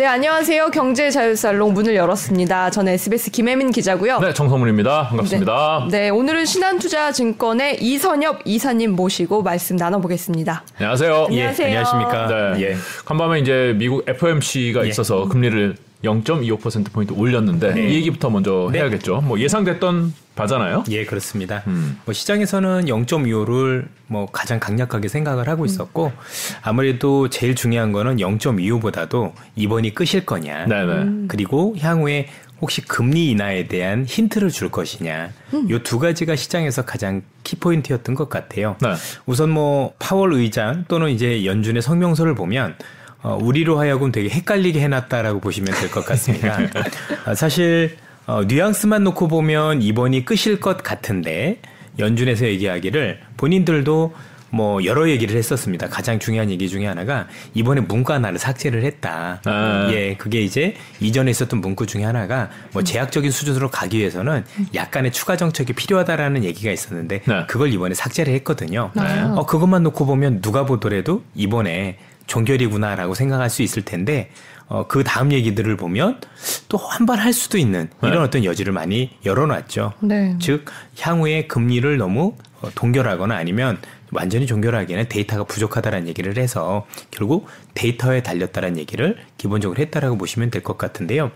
네, 안녕하세요. 경제 자유살롱 문을 열었습니다. 저는 SBS 김혜민 기자고요. 네, 정성문입니다. 반갑습니다. 네, 네 오늘은 신한투자증권의 이선엽 이사님 모시고 말씀 나눠보겠습니다. 안녕하세요. 예, 안녕하세요. 안녕하십니까. 네. 예. 간밤에 이제 미국 FOMC가 예. 있어서 금리를 0.25%포인트 올렸는데 네. 이 얘기부터 먼저 네. 해야겠죠. 뭐 예상됐던 바잖아요. 예, 그렇습니다. 음. 뭐 시장에서는 0.25를 뭐 가장 강력하게 생각을 하고 있었고 아무래도 제일 중요한 거는 0.25보다도 이번이 끝일 거냐. 네네. 그리고 향후에 혹시 금리 인하에 대한 힌트를 줄 것이냐. 요 두 가지가 시장에서 가장 키포인트였던 것 같아요. 네. 우선 뭐 파월 의장 또는 이제 연준의 성명서를 보면 어, 우리로 하여금 되게 헷갈리게 해놨다라고 보시면 될 것 같습니다. 아, 사실 어, 뉘앙스만 놓고 보면 이번이 끝일 것 같은데 연준에서 얘기하기를 본인들도 뭐 여러 얘기를 했었습니다. 가장 중요한 얘기 중에 하나가 이번에 문구 하나를 삭제를 했다. 아. 예, 그게 이제 이전에 있었던 문구 중에 하나가 뭐 제약적인 수준으로 가기 위해서는 약간의 추가 정책이 필요하다라는 얘기가 있었는데 네. 그걸 이번에 삭제를 했거든요. 네. 어, 그것만 놓고 보면 누가 보더라도 이번에 종결이구나라고 생각할 수 있을 텐데 어, 그 다음 얘기들을 보면 또한번할 수도 있는 이런 네. 어떤 여지를 많이 열어놨죠. 네. 즉 향후에 금리를 너무 어, 동결하거나 아니면 완전히 종결하기에는 데이터가 부족하다는 얘기를 해서 결국 데이터에 달렸다는 얘기를 기본적으로 했다라고 보시면 될 것 같은데요.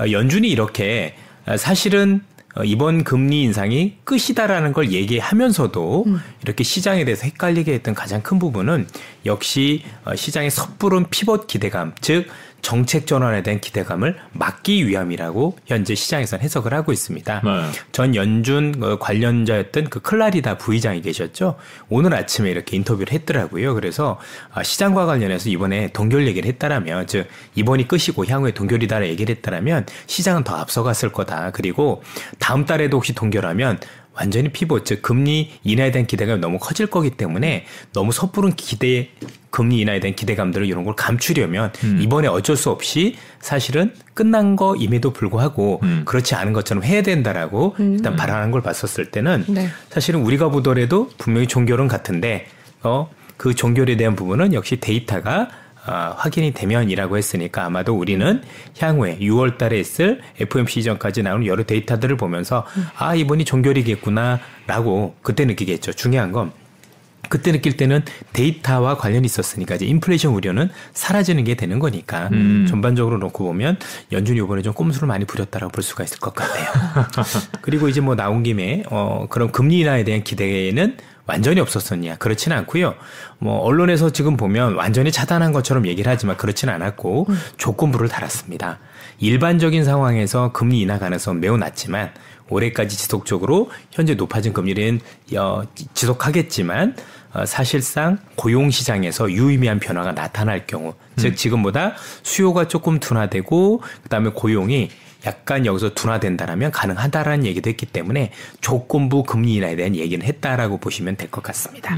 어, 연준이 이렇게 어, 사실은 어, 이번 금리 인상이 끝이다라는 걸 얘기하면서도 이렇게 시장에 대해서 헷갈리게 했던 가장 큰 부분은 역시 어, 시장의 섣부른 피벗 기대감, 즉 정책 전환에 대한 기대감을 막기 위함이라고 현재 시장에서는 해석을 하고 있습니다. 네. 전 연준 어, 관련자였던 그 클라리다 부의장이 계셨죠. 오늘 아침에 이렇게 인터뷰를 했더라고요. 그래서 아, 시장과 관련해서 이번에 동결 얘기를 했다라면, 즉 이번이 끝이고 향후에 동결이다라 얘기를 했다라면 시장은 더 앞서갔을 거다. 그리고 다음 달에도 혹시 동결하면 완전히 피봇, 즉 금리 인하에 대한 기대감이 너무 커질 거기 때문에 너무 섣부른 기대 금리 인하에 대한 기대감들을 이런 걸 감추려면 이번에 어쩔 수 없이 사실은 끝난 거임에도 불구하고 음. 그렇지 않은 것처럼 해야 된다라고 일단 발언한 걸 봤었을 때는 네. 사실은 우리가 보더라도 분명히 종결은 같은데 어 그 종결에 대한 부분은 역시 데이터가 아, 확인이 되면이라고 했으니까 아마도 우리는 향후에 6월 달에 있을 FOMC 이전까지 나오는 여러 데이터들을 보면서 아, 이번이 종결이겠구나라고 그때 느끼겠죠. 중요한 건 그때 느낄 때는 데이터와 관련이 있었으니까 이제 인플레이션 우려는 사라지는 게 되는 거니까 음. 전반적으로 놓고 보면 연준이 이번에 좀 꼼수를 많이 부렸다라고 볼 수가 있을 것 같아요. 그리고 이제 뭐 나온 김에 어 그런 금리 인하에 대한 기대는 완전히 없었었냐 그렇지는 않고요. 뭐 언론에서 지금 보면 완전히 차단한 것처럼 얘기를 하지만 그렇지는 않았고 조건부를 달았습니다. 일반적인 상황에서 금리 인하 가능성 매우 낮지만 올해까지 지속적으로 현재 높아진 금리는 어, 지속하겠지만 어, 사실상 고용 시장에서 유의미한 변화가 나타날 경우, 즉 지금보다 수요가 조금 둔화되고 그다음에 고용이 약간 여기서 둔화된다라면 가능하다라는 얘기도 했기 때문에 조건부 금리 인하에 대한 얘기는 했다라고 보시면 될 것 같습니다.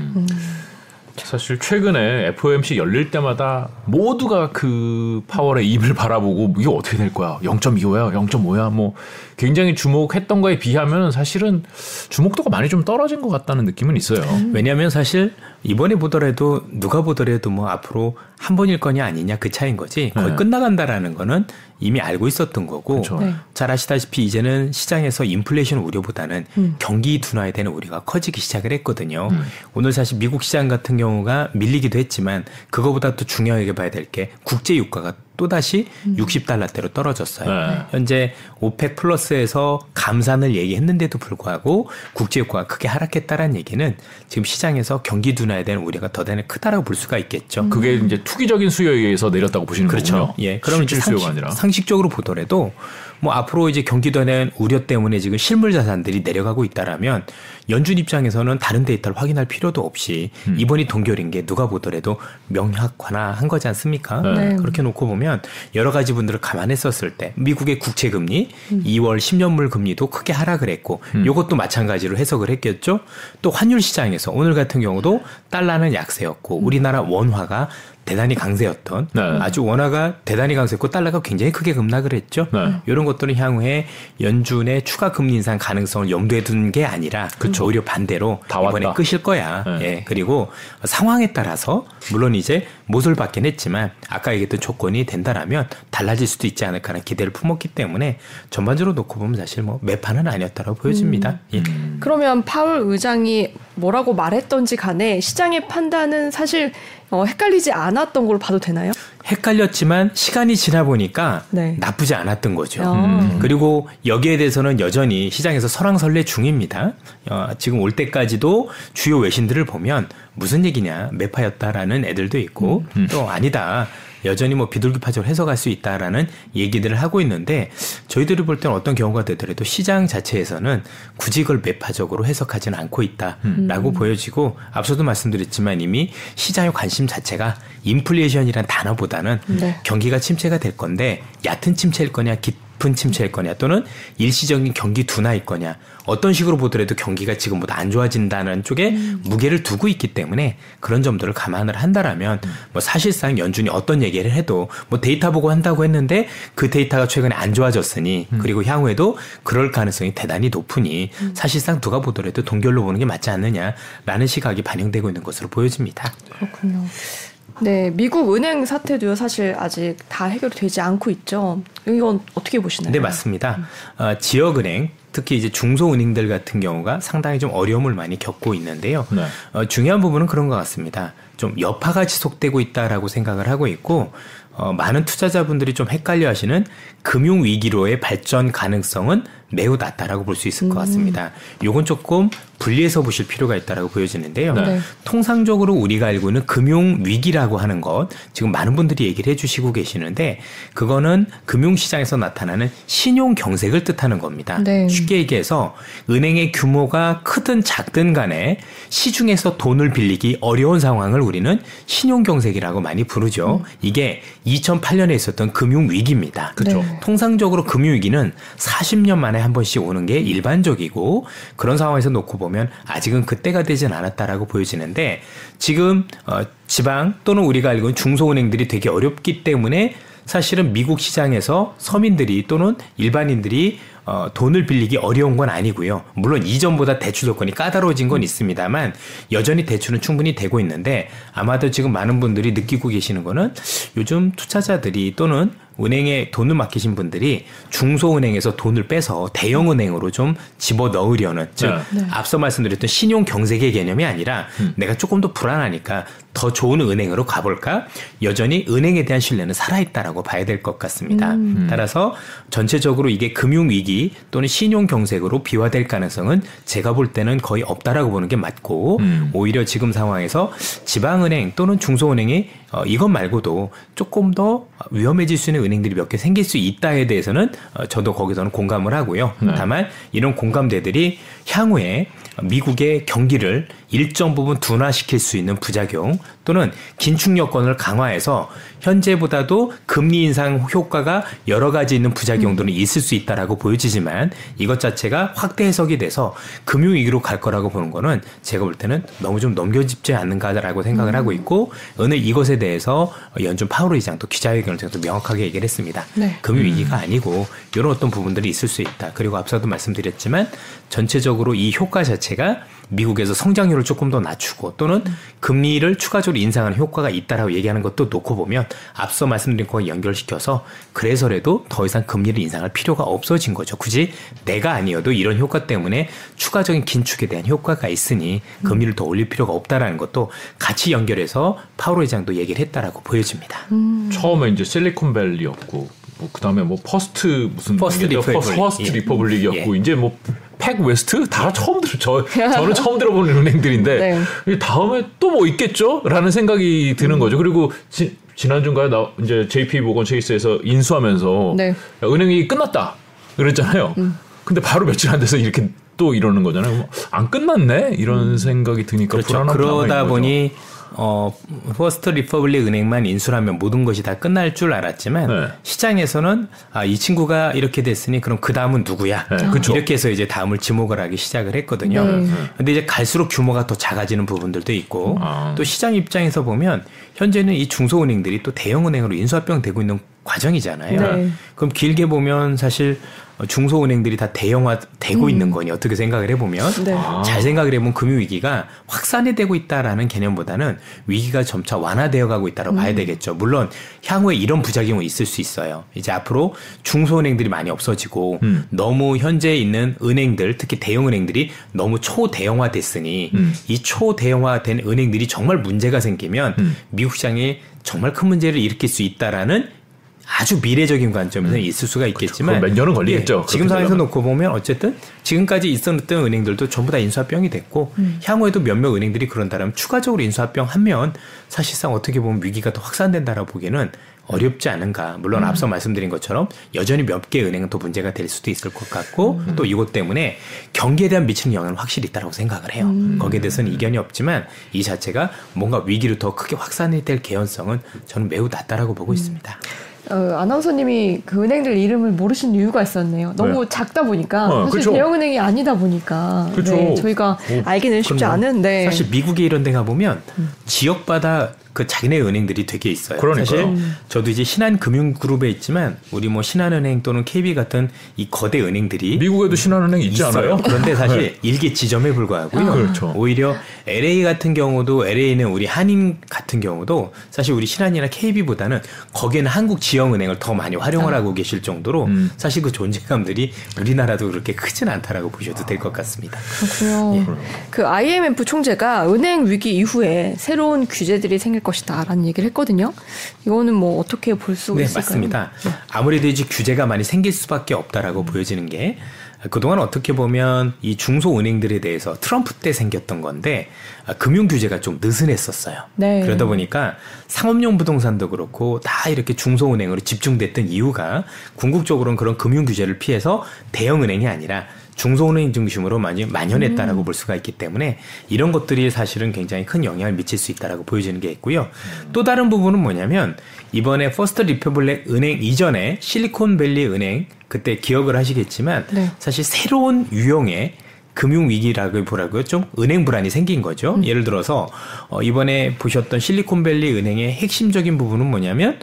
사실 최근에 FOMC 열릴 때마다 모두가 그 파월의 입을 바라보고 이게 어떻게 될 거야? 0.25야, 0.5야, 뭐 굉장히 주목했던 거에 비하면 사실은 주목도가 많이 좀 떨어진 것 같다는 느낌은 있어요. 왜냐하면 사실 이번에 보더라도 누가 보더라도 뭐 앞으로 한 번일 거냐 아니냐 그 차이인 거지 거의 네. 끝나간다라는 거는 이미 알고 있었던 거고 그렇죠. 네. 잘 아시다시피 이제는 시장에서 인플레이션 우려보다는 경기 둔화에 대한 우려가 커지기 시작을 했거든요. 오늘 사실 미국 시장 같은 경우가 밀리기도 했지만 그거보다 또 중요하게 봐야 될 게 국제 유가가 또다시 60달러대로 떨어졌어요. 네. 현재 OPEC 플러스에서 감산을 얘기했는데도 불구하고 국제유가가 크게 하락했다라는 얘기는 지금 시장에서 경기 둔화에 대한 우려가 더 대단히 크다라고 볼 수가 있겠죠. 그게 이제 투기적인 수요에 의해서 내렸다고 보시는 그렇죠. 거군요. 예. 그럼 이제 실질 수요가 상식, 아니라. 상식적으로 보더라도 뭐 앞으로 이제 경기도에 대한 우려 때문에 지금 실물 자산들이 내려가고 있다라면 연준 입장에서는 다른 데이터를 확인할 필요도 없이 음. 이번이 동결인 게 누가 보더라도 명확화한 거지 않습니까? 네. 그렇게 놓고 보면 여러 가지 분들을 감안했었을 때 미국의 국채 금리 2월 10년물 금리도 크게 하락을 했고 음. 이것도 마찬가지로 해석을 했겠죠. 또 환율 시장에서 오늘 같은 경우도 달러는 약세였고 우리나라 원화가 대단히 강세였던 네. 아주 원화가 대단히 강세였고 달러가 굉장히 크게 급락을 했죠. 네. 이런 것들은 향후에 연준의 추가 금리 인상 가능성을 염두에 둔 게 아니라 오히려 반대로 다 이번에. 끄실 거야. 네. 예. 그리고 상황에 따라서 물론 이제 못을 받긴 했지만 아까 얘기했던 조건이 된다라면 달라질 수도 있지 않을까 하는 기대를 품었기 때문에 전반적으로 놓고 보면 사실 뭐 매판은 아니었다고 보여집니다. 예. 그러면 파울 의장이 뭐라고 말했던지 간에 시장의 판단은 사실 어, 헷갈리지 않았던 걸로 봐도 되나요? 헷갈렸지만 시간이 지나 보니까 네. 나쁘지 않았던 거죠. 아. 그리고 여기에 대해서는 여전히 시장에서 설왕설래 중입니다. 어, 지금 올 때까지도 주요 외신들을 보면 무슨 얘기냐 매파였다라는 애들도 있고 또 아니다. 여전히 뭐 비둘기파적으로 해석할 수 있다라는 얘기들을 하고 있는데 저희들이 볼 때는 어떤 경우가 되더라도 시장 자체에서는 굳이 그걸 매파적으로 해석하지는 않고 있다라고 보여지고 앞서도 말씀드렸지만 이미 시장의 관심 자체가 인플레이션이란 단어보다는 네. 경기가 침체가 될 건데 얕은 침체일 거냐 깊 은 침체일 거냐 또는 일시적인 경기 둔화일 거냐 어떤 식으로 보더라도 경기가 지금보다 안 좋아진다는 쪽에 무게를 두고 있기 때문에 그런 점들을 감안을 한다라면 뭐 사실상 연준이 어떤 얘기를 해도 뭐 데이터 보고 한다고 했는데 그 데이터가 최근에 안 좋아졌으니 그리고 향후에도 그럴 가능성이 대단히 높으니 사실상 누가 보더라도 동결로 보는 게 맞지 않느냐라는 시각이 반영되고 있는 것으로 보여집니다. 그렇군요. 네, 미국 은행 사태도요 사실 아직 다 해결되지 않고 있죠. 이건 어떻게 보시나요? 네, 맞습니다. 어, 지역은행, 특히 이제 중소은행들 같은 경우가 상당히 좀 어려움을 많이 겪고 있는데요. 네. 어, 중요한 부분은 그런 것 같습니다. 좀 여파가 지속되고 있다라고 생각을 하고 있고, 어, 많은 투자자분들이 좀 헷갈려 하시는 금융 위기로의 발전 가능성은 매우 낮다라고 볼 수 있을 것 같습니다. 요건 조금 분리해서 보실 필요가 있다라고 보여지는데요. 네. 네. 통상적으로 우리가 알고 있는 금융 위기라고 하는 것 지금 많은 분들이 얘기를 해주시고 계시는데 그거는 금융 시장에서 나타나는 신용 경색을 뜻하는 겁니다. 네. 쉽게 얘기해서 은행의 규모가 크든 작든 간에 시중에서 돈을 빌리기 어려운 상황을 우리는 신용 경색이라고 많이 부르죠. 이게 2008년에 있었던 금융 위기입니다. 그렇죠. 네. 통상적으로 금융 위기는 40년 만에 한 번씩 오는 게 일반적이고 그런 상황에서 놓고 보면 아직은 그때가 되진 않았다라고 보여지는데 지금 어, 지방 또는 우리가 알고 있는 중소은행들이 되게 어렵기 때문에 사실은 미국 시장에서 서민들이 또는 일반인들이 어, 돈을 빌리기 어려운 건 아니고요. 물론 이전보다 대출 조건이 까다로워진 건 있습니다만 여전히 대출은 충분히 되고 있는데 아마도 지금 많은 분들이 느끼고 계시는 거는 요즘 투자자들이 또는 은행에 돈을 맡기신 분들이 중소은행에서 돈을 빼서 대형은행으로 좀 집어 넣으려는 즉 네. 앞서 말씀드렸던 신용 경색의 개념이 아니라 내가 조금 더 불안하니까 더 좋은 은행으로 가볼까 여전히 은행에 대한 신뢰는 살아있다라고 봐야 될 것 같습니다. 따라서 전체적으로 이게 금융 위기 또는 신용 경색으로 비화될 가능성은 제가 볼 때는 거의 없다라고 보는 게 맞고 음. 오히려 지금 상황에서 지방은행 또는 중소은행이 어, 이것 말고도 조금 더 위험해질 수 있는 은행들이 몇 개 생길 수 있다에 대해서는 어, 저도 거기서는 공감을 하고요. 네. 다만 이런 공감대들이 향후에 미국의 경기를 일정 부분 둔화시킬 수 있는 부작용 또는 긴축 여건을 강화해서 현재보다도 금리 인상 효과가 여러 가지 있는 부작용들은 있을 수 있다라고 보여지지만 이것 자체가 확대 해석이 돼서 금융 위기로 갈 거라고 보는 거는 제가 볼 때는 너무 좀 넘겨짚지 않는가라고 생각을 하고 있고 오늘 이것에 대해서 연준 파월 의장도 기자회견을 통해서 명확하게 얘기를 했습니다. 네. 금융 위기가 아니고 이런 어떤 부분들이 있을 수 있다. 그리고 앞서도 말씀드렸지만 전체적으로 이 효과 자체가 미국에서 성장률을 조금 더 낮추고 또는 금리를 추가적으로 인상하는 효과가 있다라고 얘기하는 것도 놓고 보면 앞서 말씀드린 거와 연결시켜서 그래서라도 더 이상 금리를 인상할 필요가 없어진 거죠. 굳이 내가 아니어도 이런 효과 때문에 추가적인 긴축에 대한 효과가 있으니 금리를 더 올릴 필요가 없다라는 것도 같이 연결해서 파월 회장도 얘기를 했다라고 보여집니다. 처음에 이제 실리콘밸리였고 뭐 그다음에 뭐 First 무슨 First Republic. First 예. Republic이었고 예. 이제 뭐 PacWest 다 처음 들어 저 저는 처음 들어보는 은행들인데 네. 이 다음에 또 뭐 있겠죠?라는 생각이 드는 거죠. 그리고 지, 지난주인가요? 나 이제 JP 모건 체이스에서 인수하면서 네. 야, 은행이 끝났다 그랬잖아요. 근데 바로 며칠 안 돼서 이렇게 또 이러는 거잖아요. 뭐, 안 끝났네 이런 생각이 드니까 그렇죠. 불안한 그러다 상황인 거죠. 어 First Republic 은행만 인수하면 모든 것이 다 끝날 줄 알았지만 네. 시장에서는 아 이 친구가 이렇게 됐으니 그럼 그 다음은 누구야? 네, 그쵸. 이렇게 해서 이제 다음을 지목을 하기 시작을 했거든요. 네. 근데 이제 갈수록 규모가 더 작아지는 부분들도 있고 아. 또 시장 입장에서 보면 현재는 이 중소은행들이 또 대형은행으로 인수합병 되고 있는 과정이잖아요. 네. 그럼 길게 보면 사실 중소은행들이 다 대형화 되고 있는 거니 어떻게 생각을 해보면 네. 잘 생각을 해보면 금융위기가 확산이 되고 있다라는 개념보다는 위기가 점차 완화되어 가고 있다고 봐야 되겠죠. 물론 향후에 이런 부작용은 있을 수 있어요. 이제 앞으로 중소은행들이 많이 없어지고 음. 너무 현재 있는 은행들 특히 대형은행들이 너무 초대형화 됐으니 음. 이 초대형화 된 은행들이 정말 문제가 생기면 음. 미국 시장에 정말 큰 문제를 일으킬 수 있다라는 아주 미래적인 관점에서 는 있을 수가 있겠지만 음. 그건 몇 년은 걸리겠죠. 예, 지금 상황에서. 놓고 보면 어쨌든 지금까지 있었던 은행들도 전부 다 인수합병이 됐고 향후에도 몇몇 은행들이 그런다면 추가적으로 인수합병하면 사실상 어떻게 보면 위기가 더 확산된다라고 보기에는 어렵지 않은가. 물론 앞서 말씀드린 것처럼 여전히 몇 개 은행은 또 문제가 될 수도 있을 것 같고 또 이것 때문에 경기에 대한 미치는 영향은 확실히 있다고 생각을 해요. 거기에 대해서는 이견이 없지만 이 자체가 뭔가 위기로 더 크게 확산이 될 개연성은 저는 매우 낮다라고 보고 있습니다. 어, 아나운서님이 그 은행들 이름을 모르신 이유가 있었네요. 너무 네. 작다 보니까 어, 사실 그쵸. 대형은행이 아니다 보니까 그쵸. 네, 저희가 알기는 쉽지. 않은데 사실 미국에 이런 데 가 보면 지역마다 그 자기네 은행들이 되게 있어요. 그러니까요. 사실 저도 이제 신한금융그룹에 있지만 우리 뭐 신한은행 또는 KB 같은 이 거대 은행들이 미국에도 신한은행 있지 있어요. 않아요? 그런데 사실 일개 지점에 불과하고요. 아. 그렇죠. 오히려 LA 같은 경우도 LA는 우리 한인 같은 경우도 사실 우리 신한이나 KB보다는 거기에는 한국 지역은행을 더 많이 활용을 하고 계실 정도로 음. 사실 그 존재감들이 우리나라도 그렇게 크진 않다라고 보셔도 될 것 같습니다. 그렇군요. 그 IMF 총재가 은행 위기 이후에 새로운 규제들이 생길 것 이다라는 얘기를 했거든요. 이거는 뭐 어떻게 볼수 네, 있을까요? 맞습니다. 아무래도 이제 규제가 많이 생길 수밖에 없다라고 보여지는 게 그동안 어떻게 보면 이 중소은행들에 대해서 트럼프 때 생겼던 건데 아, 금융 규제가 좀 느슨했었어요. 네. 그러다 보니까 상업용 부동산도 그렇고 다 이렇게 중소은행으로 집중됐던 이유가 궁극적으로는 그런 금융 규제를 피해서 대형은행이 아니라 중소은행 중심으로 많이 만연했다라고 볼 수가 있기 때문에 이런 것들이 사실은 굉장히 큰 영향을 미칠 수 있다라고 보여지는 게 있고요. 또 다른 부분은 뭐냐면 이번에 First Republic 은행 이전에 실리콘밸리 은행 그때 기억을 하시겠지만 네. 사실 새로운 유형의 금융 위기라고 보라고요. 좀 은행 불안이 생긴 거죠. 음. 예를 들어서 어, 이번에 보셨던 실리콘밸리 은행의 핵심적인 부분은 뭐냐면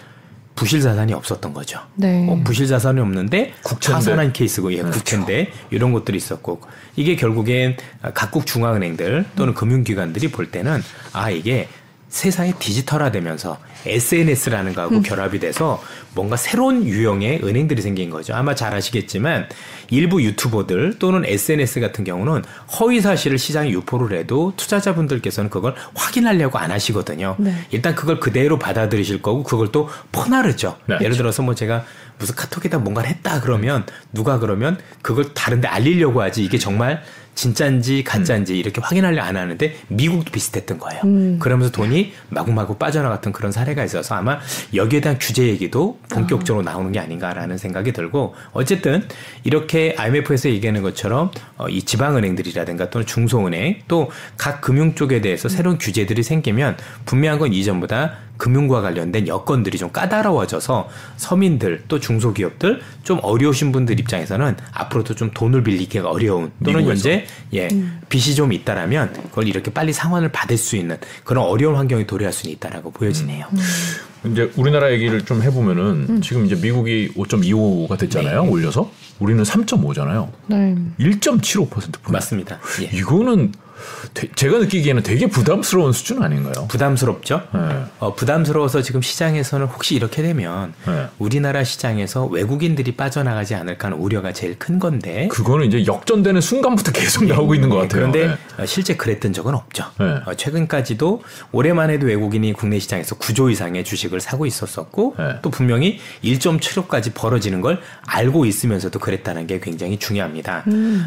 부실 자산이 없었던 거죠. 네. 어, 부실 자산이 없는데 국채인데. 파산한 케이스고 예, 국채인데 이런 것들이 있었고 이게 결국엔 각국 중앙은행들 또는 금융기관들이 볼 때는 아 이게 세상이 디지털화되면서 SNS라는 거하고 결합이 돼서 뭔가 새로운 유형의 은행들이 생긴 거죠. 아마 잘 아시겠지만 일부 유튜버들 또는 SNS 같은 경우는 허위 사실을 시장에 유포를 해도 투자자분들께서는 그걸 확인하려고 안 하시거든요. 네. 일단 그걸 그대로 받아들이실 거고 그걸 또 퍼나르죠. 네. 예를 들어서 뭐 제가 무슨 카톡에다 뭔가를 했다 그러면 누가 그러면 그걸 다른데 알리려고 하지 이게 정말 진짜인지 가짜인지 이렇게 확인하려 안 하는데 미국도 비슷했던 거예요. 그러면서 돈이 마구마구 빠져나갔던 그런 사례가 있어서 아마 여기에 대한 규제 얘기도 본격적으로 나오는 게 아닌가라는 생각이 들고 어쨌든 이렇게 IMF에서 얘기하는 것처럼 어, 이 지방은행들이라든가 또는 중소은행 또 각 금융 쪽에 대해서 새로운 규제들이 생기면 분명한 건 이전보다 금융과 관련된 여건들이 좀 까다로워져서 서민들 또 중소기업들 좀 어려우신 분들 입장에서는 앞으로도 좀 돈을 빌리기가 어려운 또는 미국에서. 현재 예 빚이 좀 있다라면 그걸 이렇게 빨리 상환을 받을 수 있는 그런 어려운 환경이 도래할 수는 있다라고 보여지네요. 이제 우리나라 얘기를 좀 해보면은 지금 이제 미국이 5.25가 됐잖아요. 네. 올려서 우리는 3.5잖아요. 네. 1.75% 포인트. 맞습니다. 예. 이거는 되- 제가 느끼기에는 되게 부담스러운 수준 아닌가요? 부담스럽죠. 네. 어, 부담스러워서 지금 시장에서는 혹시 이렇게 되면 네. 우리나라 시장에서 외국인들이 빠져나가지 않을까 하는 우려가 제일 큰 건데 그거는 이제 역전되는 순간부터 계속 나오고 있는 것 같아요. 그런데 네. 어, 실제 그랬던 적은 없죠. 네. 어, 최근까지도 올해만 해도 외국인이 국내 시장에서 9조 이상의 주식을 사고 있었었고 네. 또 분명히 1.75까지 벌어지는 걸 알고 있으면서도 그랬다는 게 굉장히 중요합니다.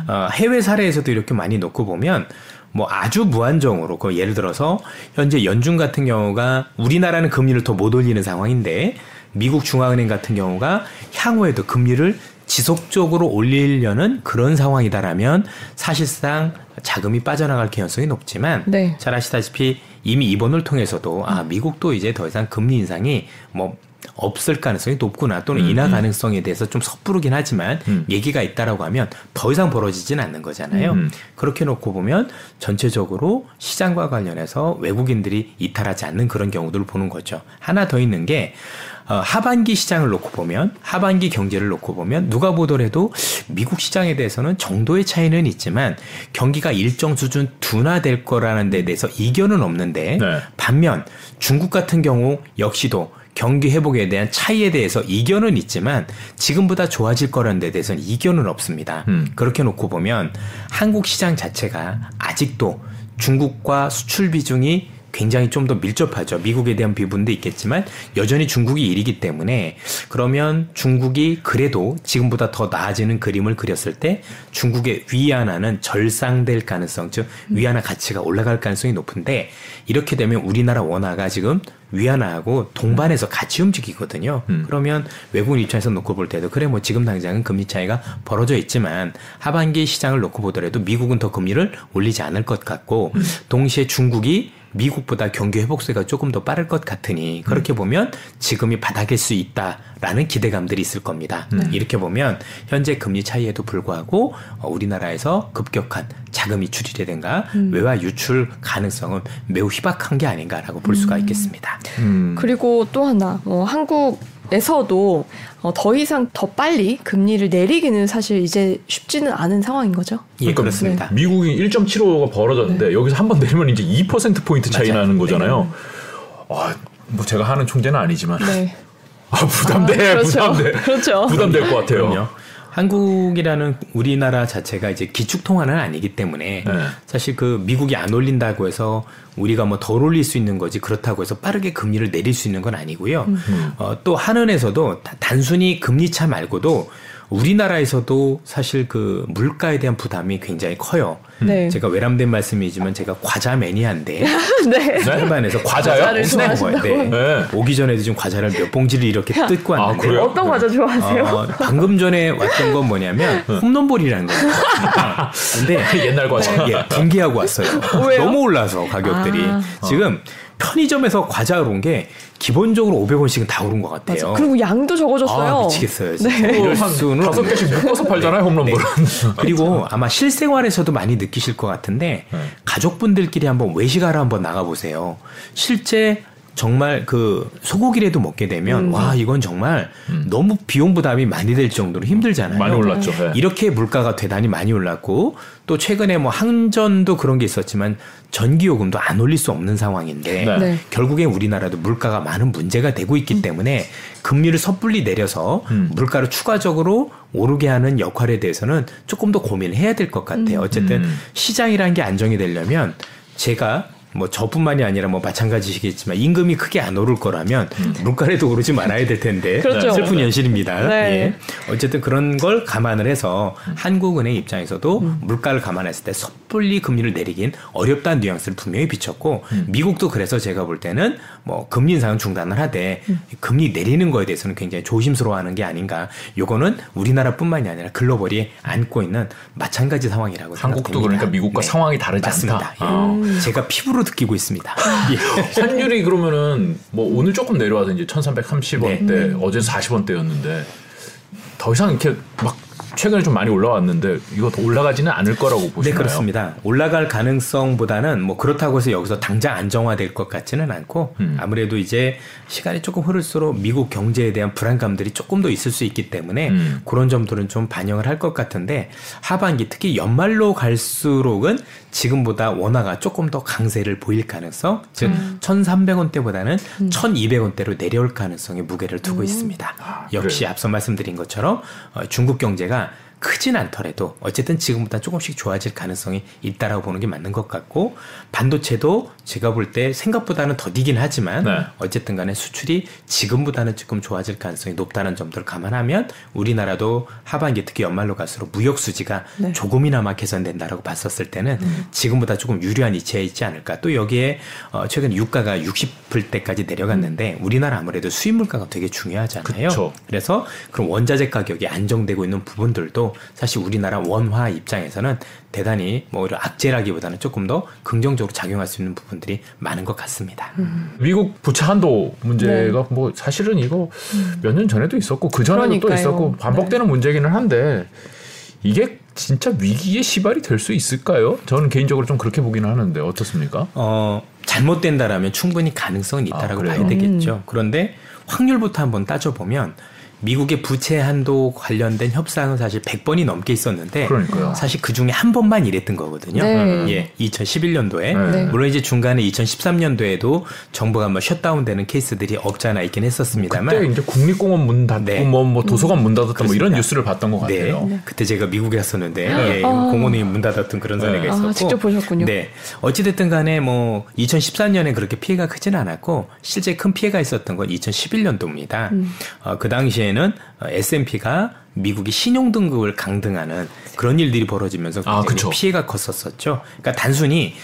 어, 해외 사례에서도 이렇게 많이 놓고 보면 뭐 아주 무한정으로 그 예를 들어서 현재 연준 같은 경우가 우리나라는 금리를 더 못 올리는 상황인데 미국 중앙은행 같은 경우가 향후에도 금리를 지속적으로 올리려는 그런 상황이다라면 사실상 자금이 빠져나갈 개연성이 높지만 네. 잘 아시다시피 이미 이번을 통해서도 아 미국도 이제 더 이상 금리 인상이 뭐 없을 가능성이 높구나 또는 인하 가능성에 대해서 좀 섣부르긴 하지만 음. 얘기가 있다라고 하면 더 이상 벌어지진 않는 거잖아요. 음. 그렇게 놓고 보면 전체적으로 시장과 관련해서 외국인들이 이탈하지 않는 그런 경우들을 보는 거죠. 하나 더 있는 게 어, 하반기 시장을 놓고 보면 하반기 경제를 놓고 보면 누가 보더라도 미국 시장에 대해서는 정도의 차이는 있지만 경기가 일정 수준 둔화될 거라는 데 대해서 이견은 없는데 네. 반면 중국 같은 경우 역시도 경기 회복에 대한 차이에 대해서 이견은 있지만 지금보다 좋아질 거라는 데 대해서는 이견은 없습니다. 음. 그렇게 놓고 보면 한국 시장 자체가 아직도 중국과 수출 비중이 굉장히 좀 더 밀접하죠. 미국에 대한 비분도 있겠지만 여전히 중국이 1위기 때문에 그러면 중국이 그래도 지금보다 더 나아지는 그림을 그렸을 때 중국의 위안화는 절상될 가능성, 즉 위안화 가치가 올라갈 가능성이 높은데 이렇게 되면 우리나라 원화가 지금 위안화하고 동반해서 같이 움직이거든요. 음. 그러면 외국인 입장에서 놓고 볼 때도 그래 뭐 지금 당장은 금리 차이가 벌어져 있지만 하반기 시장을 놓고 보더라도 미국은 더 금리를 올리지 않을 것 같고 동시에 중국이 미국보다 경기 회복세가 조금 더 빠를 것 같으니 그렇게 보면 지금이 바닥일 수 있다라는 기대감들이 있을 겁니다. 이렇게 보면 현재 금리 차이에도 불구하고 어, 우리나라에서 급격한 자금 이 출이되든가 외화 유출 가능성은 매우 희박한 게 아닌가라고 볼 수가 있겠습니다. 음. 그리고 또 하나 어, 한국 에서도 어, 더 이상 더 빨리 금리를 내리기는 사실 이제 쉽지는 않은 상황인 거죠. 예, 그러니까 그렇습니다. 미국이 1.75가 벌어졌는데 여기서 한 번 내리면 이제 2% 포인트 차이 맞아요. 나는 거잖아요. 아, 뭐 제가 하는 총재는 아니지만 네. 아 부담돼, 아, 그렇죠. 부담돼, 그렇죠. 부담될 것 같아요. 그럼요. 한국이라는 우리나라 자체가 이제 기축 통화는 아니기 때문에 네. 사실 그 미국이 안 올린다고 해서 우리가 뭐 덜 올릴 수 있는 거지 그렇다고 해서 빠르게 금리를 내릴 수 있는 건 아니고요. 어, 또 한은에서도 다- 단순히 금리 차 말고도 우리나라에서도 사실 그 물가에 대한 부담이 굉장히 커요. 네. 제가 외람된 말씀이지만 제가 과자 매니아인데 네. 일반에서 과자요? 과자를 엄청 먹어요. 네. 네. 오기 전에도 지금 과자를 몇 봉지를 이렇게 뜯고 아, 왔는데 그래요? 어떤 과자 좋아하세요? 어, 방금 전에 왔던 건 뭐냐면 홈런볼이라는 거예요. 근데 옛날 과자. 예, 분개하고 왔어요. 왜요? 너무 올라서 가격들이 아. 지금 편의점에서 과자 오른 게 기본적으로 500원씩은 다 오른 것 같아요. 맞아. 그리고 양도 적어졌어요. 아, 미치겠어요. 진짜. 네. 이럴 수는 다섯. 개씩 묶어서 팔잖아요, 홈런볼은. 그리고 아마 실생활에서도 많이 느끼실 것 같은데 네. 가족분들끼리 한번 외식하러 한번 나가보세요. 실제 정말 그 소고기라도 먹게 되면 음. 와 이건 정말 너무 비용 부담이 많이 될 정도로 힘들잖아요. 많이 올랐죠. 네. 이렇게 물가가 대단히 많이 올랐고 또 최근에 뭐 항전도 그런 게 있었지만 전기요금도 안 올릴 수 없는 상황인데 네. 네. 결국엔 우리나라도 물가가 많은 문제가 되고 있기 때문에 금리를 섣불리 내려서 음. 물가를 추가적으로 오르게 하는 역할에 대해서는 조금 더 고민을 해야 될 것 같아요. 어쨌든 음. 시장이라는 게 안정이 되려면 제가 뭐 저뿐만이 아니라 뭐 마찬가지시겠지만 임금이 크게 안 오를 거라면 물가라도 오르지 말아야 될 텐데 그렇죠. 슬픈 현실입니다. 네. 예. 어쨌든 그런 걸 감안을 해서 한국은행 입장에서도 물가를 감안했을 때 섣불리 금리를 내리긴 어렵다는 뉘앙스를 분명히 비쳤고 미국도 그래서 제가 볼 때는 뭐 금리 인상은 중단을 하되 금리 내리는 거에 대해서는 굉장히 조심스러워하는 게 아닌가. 요거는 우리나라뿐만이 아니라 글로벌이 안고 있는 마찬가지 상황이라고 한국도 생각됩니다. 그러니까 미국과 네. 상황이 다르지 맞습니다. 않다. 예. 아. 제가 피부로 느끼고 있습니다. 예. 환율이 그러면은 뭐 오늘 조금 내려와서 이제 1,330원대, 네. 어제 40원대였는데 더 이상 이렇게 막 최근에 좀 많이 올라왔는데 이거 더 올라가지는 않을 거라고 보시나요? 네, 그렇습니다. 올라갈 가능성보다는 뭐 그렇다고 해서 여기서 당장 안정화될 것 같지는 않고 음. 아무래도 이제 시간이 조금 흐를수록 미국 경제에 대한 불안감들이 조금 더 있을 수 있기 때문에 음. 그런 점들은 좀 반영을 할 것 같은데 하반기 특히 연말로 갈수록은 지금보다 원화가 조금 더 강세를 보일 가능성, 즉 음. 1,300원대보다는 1,200원대로 내려올 가능성에 무게를 두고 있습니다. 역시 그래요? 앞서 말씀드린 것처럼 어, 중국 경제가 크진 않더라도 어쨌든 지금보다 조금씩 좋아질 가능성이 있다라고 보는 게 맞는 것 같고 반도체도 제가 볼 때 생각보다는 더디긴 하지만 네. 어쨌든 간에 수출이 지금보다는 조금 좋아질 가능성이 높다는 점들을 감안하면 우리나라도 하반기 특히 연말로 갈수록 무역 수지가 네. 조금이나마 개선된다라고 봤었을 때는 지금보다 조금 유리한 위치에 있지 않을까. 또 여기에 어 최근 유가가 60불 대까지 내려갔는데 우리나라 아무래도 수입 물가가 되게 중요하잖아요. 그쵸. 그래서 그럼 원자재 가격이 안정되고 있는 부분들도 사실 우리나라 원화 입장에서는 대단히 뭐 오히려 악재라기보다는 조금 더 긍정적으로 작용할 수 있는 부분들이 많은 것 같습니다. 음. 미국 부채 한도 문제가 네. 뭐 사실은 이거 몇 년 전에도 있었고 그 전에도 또. 있었고 반복되는 문제기는 한데 이게 진짜 위기의 시발이 될 수 있을까요? 저는 개인적으로 좀 그렇게 보기는 하는데 어떻습니까? 어, 잘못된다라면 충분히 가능성은 있다라고 아? 봐야 되겠죠. 그런데 확률부터 한번 따져보면 미국의 부채 한도 관련된 협상은 사실 100번이 넘게 있었는데 그러니까요. 사실 그 중에 한 번만 이랬던 거거든요. 네. 예, 2011년도에 네. 물론 이제 중간에 2013년도에도 정부가 뭐 셧다운되는 케이스들이 없잖아 있긴 했었습니다만 그때 이제 국립공원 문 닫고 네. 뭐, 뭐 도서관 문 닫았다 뭐 이런. 뉴스를 봤던 것 네. 같아요. 그때 제가 미국에 갔었는데 예, 아. 공원이 문 닫았던 그런 네. 사례가 아, 있었고 직접 보셨군요. 네. 어찌됐든 간에 뭐 2014년에 그렇게 피해가 크지는 않았고 실제 큰 피해가 있었던 건 2011년도입니다. 음. 어, 그 당시에 는 S&P가 미국이 신용 등급을 강등하는 그런 일들이 벌어지면서 아. 피해가 컸었었죠. 그러니까 단순히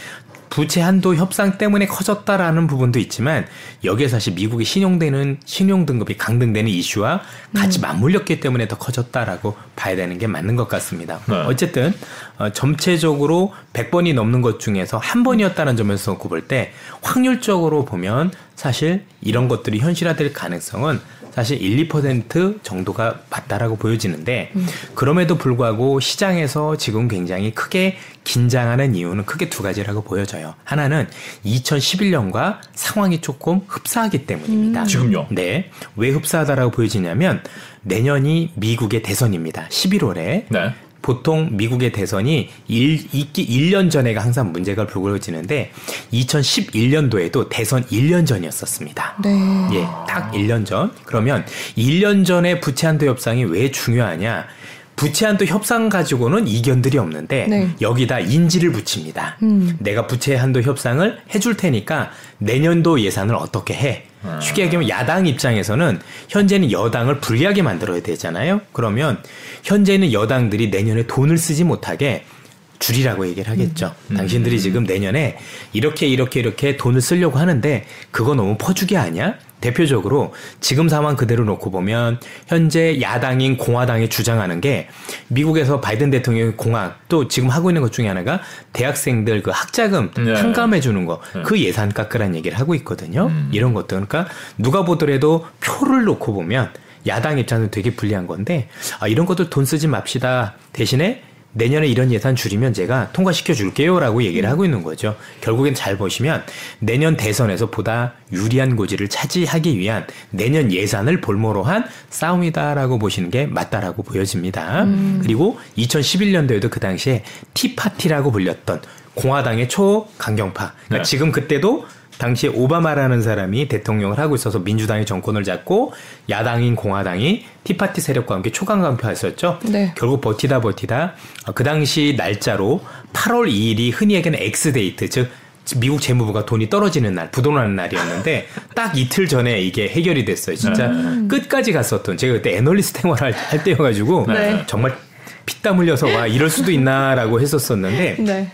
부채 한도 협상 때문에 커졌다라는 부분도 있지만 여기에 사실 미국이 신용되는 신용 등급이 강등되는 이슈와 같이 맞물렸기 때문에 더 커졌다라고 봐야 되는 게 맞는 것 같습니다. 네. 어쨌든 어, 전체적으로 100번이 넘는 것 중에서 한 번이었다는 점에서 놓고 볼 때 확률적으로 보면 사실 이런 것들이 현실화될 가능성은 사실 1, 2% 정도가 맞다라고 보여지는데 그럼에도 불구하고 시장에서 지금 굉장히 크게 긴장하는 이유는 크게 두 가지라고 보여져요. 하나는 2011년과 상황이 조금 흡사하기 때문입니다. 지금요? 네. 왜 흡사하다라고 보여지냐면 내년이 미국의 대선입니다. 11월에 네. 보통 미국의 대선이 일, 있기 1년 전에가 항상 문제가 불거지는데 2011년도에도 대선 1년 전이었었습니다. 네. 예, 딱 1년 전. 그러면 1년 전에 부채한도 협상이 왜 중요하냐? 부채한도 협상 가지고는 이견들이 없는데 네. 여기다 인지를 붙입니다. 음. 내가 부채 한도 협상을 해줄 테니까 내년도 예산을 어떻게 해? 쉽게 얘기하면 야당 입장에서는 현재는 여당을 불리하게 만들어야 되잖아요. 그러면 현재는 여당들이 내년에 돈을 쓰지 못하게 줄이라고 얘기를 하겠죠. 당신들이 지금 내년에 이렇게 이렇게 이렇게 돈을 쓰려고 하는데 그거 너무 퍼주기 아니야? 대표적으로 지금 상황 그대로 놓고 보면 현재 야당인 공화당이 주장하는 게 미국에서 바이든 대통령의 공학 또 지금 하고 있는 것 중에 하나가 대학생들 그 학자금 네. 탕감해 주는 거 그 예산 깎으란 얘기를 하고 있거든요. 이런 것도 그러니까 누가 보더라도 표를 놓고 보면 야당 입장은 되게 불리한 건데 아, 이런 것들 돈 쓰지 맙시다 대신에 내년에 이런 예산 줄이면 제가 통과시켜 줄게요라고 얘기를 하고 있는 거죠. 결국엔 잘 보시면 내년 대선에서 보다 유리한 고지를 차지하기 위한 내년 예산을 볼모로 한 싸움이다라고 보시는 게 맞다라고 보여집니다. 그리고 2011년도에도 그 당시에 Tea Party라고 불렸던 공화당의 초강경파. 그러니까 네. 지금 그때도 당시에 오바마라는 사람이 대통령을 하고 있어서 민주당이 정권을 잡고 야당인 공화당이 Tea Party 세력과 함께 초강경파였었죠. 네. 결국 버티다 버티다 어, 그 당시 날짜로 8월 2일이 흔히 얘기하는 X-date 즉 미국 재무부가 돈이 떨어지는 날, 부도나는 날이었는데 딱 이틀 전에 이게 해결이 됐어요. 진짜 끝까지 갔었던 제가 그때 애널리스트 생활할 할 때여가지고 네. 정말 피땀 흘려서 와 이럴 수도 있나라고 했었었는데 네.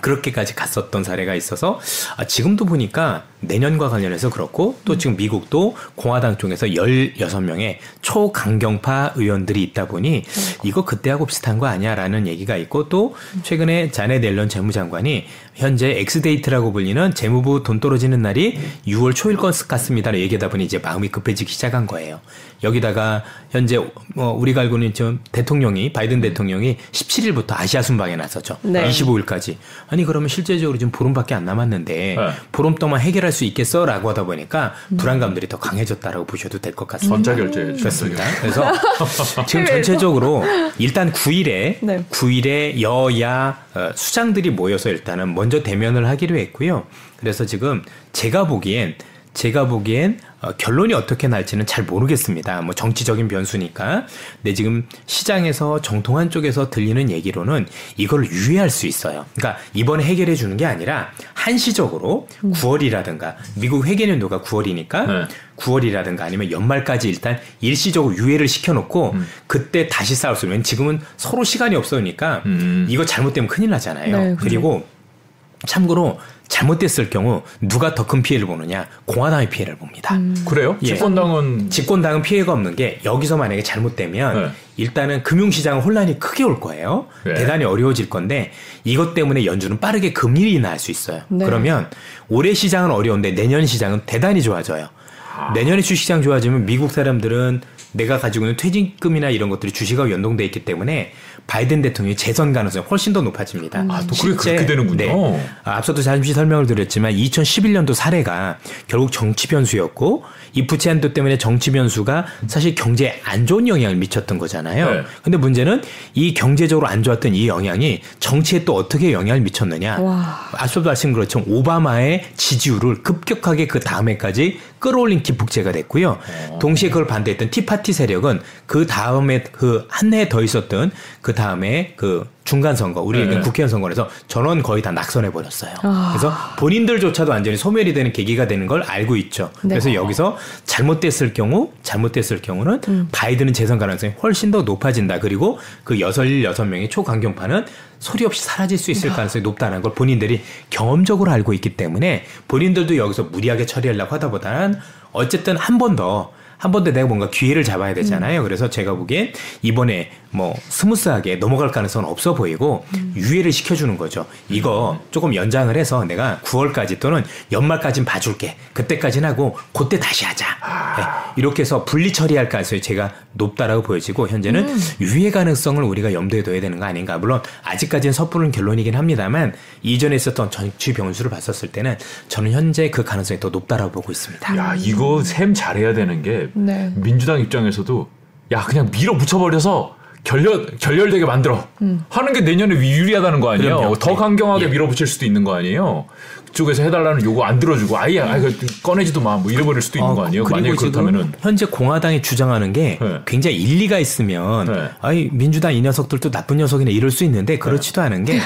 그렇게까지 갔었던 사례가 있어서 아, 지금도 보니까 내년과 관련해서 그렇고 또 지금 미국도 공화당 쪽에서 16명의 초강경파 의원들이 있다 보니 이거 그때하고 비슷한 거 아니야라는 얘기가 있고 또 최근에 재닛 옐런 재무장관이 현재 X-date라고 불리는 재무부 돈 떨어지는 날이 6월 초일 것 같습니다라고 얘기하다 보니 이제 마음이 급해지기 시작한 거예요. 여기다가 현재 뭐 우리가 알고 있는 지금 대통령이 바이든 대통령이 17일부터 아시아 순방에 나섰죠. 네. 25일까지. 아니 그러면 실제적으로 지금 보름밖에 안 남았는데 네. 보름 동안 해결할 수 있겠어라고 하다 보니까 불안감들이 더 강해졌다라고 보셔도 될 것 같습니다. 전자 결제 그렇습니다. 그래서 지금 전체적으로 일단 9일에 네. 9일에 여야 어, 수장들이 모여서 일단은 먼저 대면을 하기로 했고요. 그래서 지금 제가 보기엔 제가 보기엔 어, 결론이 어떻게 날지는 잘 모르겠습니다. 뭐 정치적인 변수니까. 근데 지금 시장에서 정통한 쪽에서 들리는 얘기로는 이걸 유예할 수 있어요. 그러니까 이번에 해결해 주는 게 아니라 한시적으로 9월이라든가 미국 회계년도가 9월이니까 네. 9월이라든가 아니면 연말까지 일단 일시적으로 유예를 시켜놓고 그때 다시 싸울 수 있는 지금은 서로 시간이 없으니까 음. 이거 잘못되면 큰일 나잖아요. 네, 그죠. 그리고 참고로 잘못됐을 경우 누가 더 큰 피해를 보느냐? 공화당의 피해를 봅니다. 그래요? 예. 집권당은 집권당은 피해가 없는 게 여기서 만약에 잘못되면 네. 일단은 금융시장 혼란이 크게 올 거예요. 네. 대단히 어려워질 건데 이것 때문에 연준은 빠르게 금리를 인하할 수 있어요. 네. 그러면 올해 시장은 어려운데 내년 시장은 대단히 좋아져요. 내년에 주식시장 좋아지면 미국 사람들은 내가 가지고 있는 퇴직금이나 이런 것들이 주식하고 연동돼 있기 때문에 바이든 대통령의 재선 가능성이 훨씬 더 높아집니다. 아, 또 그게 그렇게 되는군요. 네. 아, 앞서도 잠시 설명을 드렸지만 2011년도 사례가 결국 정치 변수였고 이 부채 한도 때문에 정치 변수가 사실 경제에 안 좋은 영향을 미쳤던 거잖아요. 네. 근데 문제는 이 경제적으로 안 좋았던 이 영향이 정치에 또 어떻게 영향을 미쳤느냐. 와. 앞서도 말씀드린 것처럼 오바마의 지지율을 급격하게 그 다음에까지 끌어올린 기폭제가 됐고요. 동시에 그걸 반대했던 티파티 세력은 그 다음에 그 한 해 더 있었던 그 다음에 그 중간 선거 우리 네. 국회의원 선거에서 전원 거의 다 낙선해 버렸어요. 아. 그래서 본인들조차도 완전히 소멸이 되는 계기가 되는 걸 알고 있죠. 네. 그래서 여기서 잘못됐을 경우 잘못됐을 경우는 음. 바이든은 재선 가능성이 훨씬 더 높아진다. 그리고 그 여섯 여섯 명의 초강경파는 소리 없이 사라질 수 있을 가능성이 높다는 걸 본인들이 경험적으로 알고 있기 때문에 본인들도 여기서 무리하게 처리하려고 하다 보다는 어쨌든 한 번 더 한 번 더 내가 뭔가 기회를 잡아야 되잖아요. 그래서 제가 보기엔 이번에 뭐 smooth하게 넘어갈 가능성은 없어 보이고 유예를 시켜주는 거죠. 이거 조금 연장을 해서 내가 9월까지 또는 연말까지는 봐줄게. 그때까지는 하고 그때 다시 하자. 네, 이렇게 해서 분리 처리할 가능성이 제가 높다라고 보여지고 현재는 유예 가능성을 우리가 염두에 둬야 되는 거 아닌가. 물론 아직까지는 섣부른 결론이긴 합니다만 이전에 있었던 정치 변수를 봤었을 때는 저는 현재 그 가능성이 더 높다라고 보고 있습니다. 야 이거 셈 잘해야 되는 게 네. 민주당 입장에서도 야 그냥 밀어 붙여버려서 결렬 결렬되게 만들어 하는 게 내년에 유리하다는 거 아니에요? 그럼요. 더 네. 강경하게 예. 밀어붙일 수도 있는 거 아니에요? 그쪽에서 해달라는 요구 안 들어주고 아예 아 이거 꺼내지도 마 뭐 잃어버릴 수도 있는 거 아니에요? 그리고 만약에 지금 그렇다면은 현재 공화당이 주장하는 게 네. 굉장히 일리가 있으면 네. 아이 민주당 이 녀석들도 나쁜 녀석이네 이럴 수 있는데 그렇지도 않은 게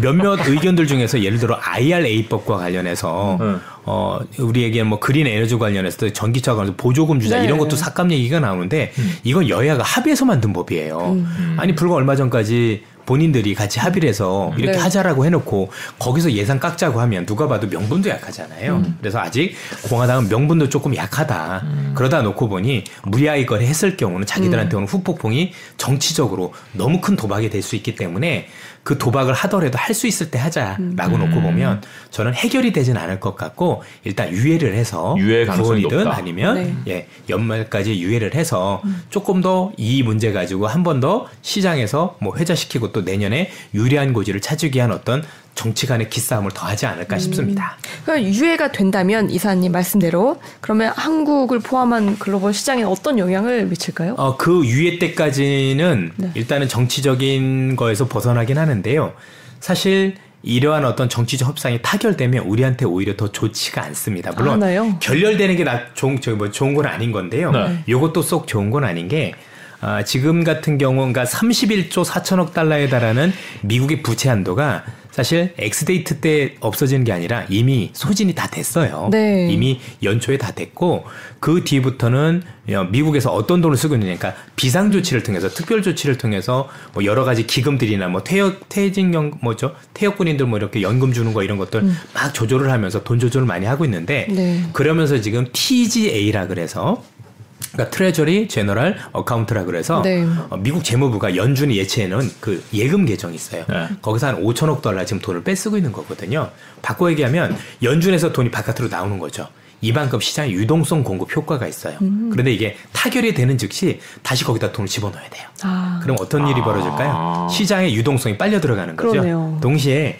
몇몇 의견들 중에서 예를 들어 IRA법과 관련해서 네. 어 우리에게 뭐 그린 에너지 관련해서 전기차 관련 보조금 주자 네. 이런 것도 삭감 얘기가 나오는데 이건 여야가 합의해서 만든 법이에요. 아니 불과 얼마 전까지 본인들이 같이 합의를 해서 이렇게 네. 하자라고 해놓고 거기서 예산 깎자고 하면 누가 봐도 명분도 약하잖아요. 그래서 아직 공화당은 명분도 조금 약하다. 그러다 놓고 보니 무리하게 이걸 했을 경우는 자기들한테 오는 후폭풍이 정치적으로 너무 큰 도박이 될 수 있기 때문에 그 도박을 하더라도 할 수 있을 때 하자라고 놓고 보면 저는 해결이 되진 않을 것 같고 일단 유예를 해서 유예 가능성이 9월이든 높다. 아니면 네. 예, 연말까지 유예를 해서 조금 더 이 문제 가지고 한 번 더 시장에서 뭐 회자시키고 또 내년에 유리한 고지를 찾기 위한 어떤 정치 간의 기싸움을 더 하지 않을까 싶습니다. 그러니까 유예가 된다면 이사님 말씀대로 그러면 한국을 포함한 글로벌 시장에 어떤 영향을 미칠까요? 어, 그 유예 때까지는 네. 일단은 정치적인 거에서 벗어나긴 하는데요. 사실 이러한 어떤 정치적 협상이 타결되면 우리한테 오히려 더 좋지가 않습니다. 물론 않아요? 결렬되는 게 나 좋은 저기 뭐 좋은 건 아닌 건데요. 네. 요것도 썩 좋은 건 아닌 게 아, 지금 같은 경우 그러니까 31조 4천억 달러에 달하는 미국의 부채 한도가 사실 X-date 때 없어지는 게 아니라 이미 소진이 다 됐어요. 네. 이미 연초에 다 됐고 그 뒤부터는 미국에서 어떤 돈을 쓰고 있느냐, 그러니까 비상 조치를 통해서 특별 조치를 통해서 뭐 여러 가지 기금들이나 뭐 퇴역 퇴직연 뭐죠 퇴역군인들 뭐 이렇게 연금 주는 거 이런 것들 막 조절을 하면서 돈 조절을 많이 하고 있는데 네. 그러면서 지금 TGA라 그래서 그러니까 Treasury General Account라 그래서 네. 어, 미국 재무부가 연준에 예치해놓은 그 예금 계정이 있어요. 네. 거기서 한 5천억 달러 지금 돈을 빼쓰고 있는 거거든요. 바꿔 얘기하면 연준에서 돈이 바깥으로 나오는 거죠. 이만큼 시장에 유동성 공급 효과가 있어요. 음. 그런데 이게 타결이 되는 즉시 다시 거기다 돈을 집어넣어야 돼요. 아, 그럼 어떤 일이 벌어질까요? 시장에 유동성이 빨려 들어가는 거죠. 그러네요. 동시에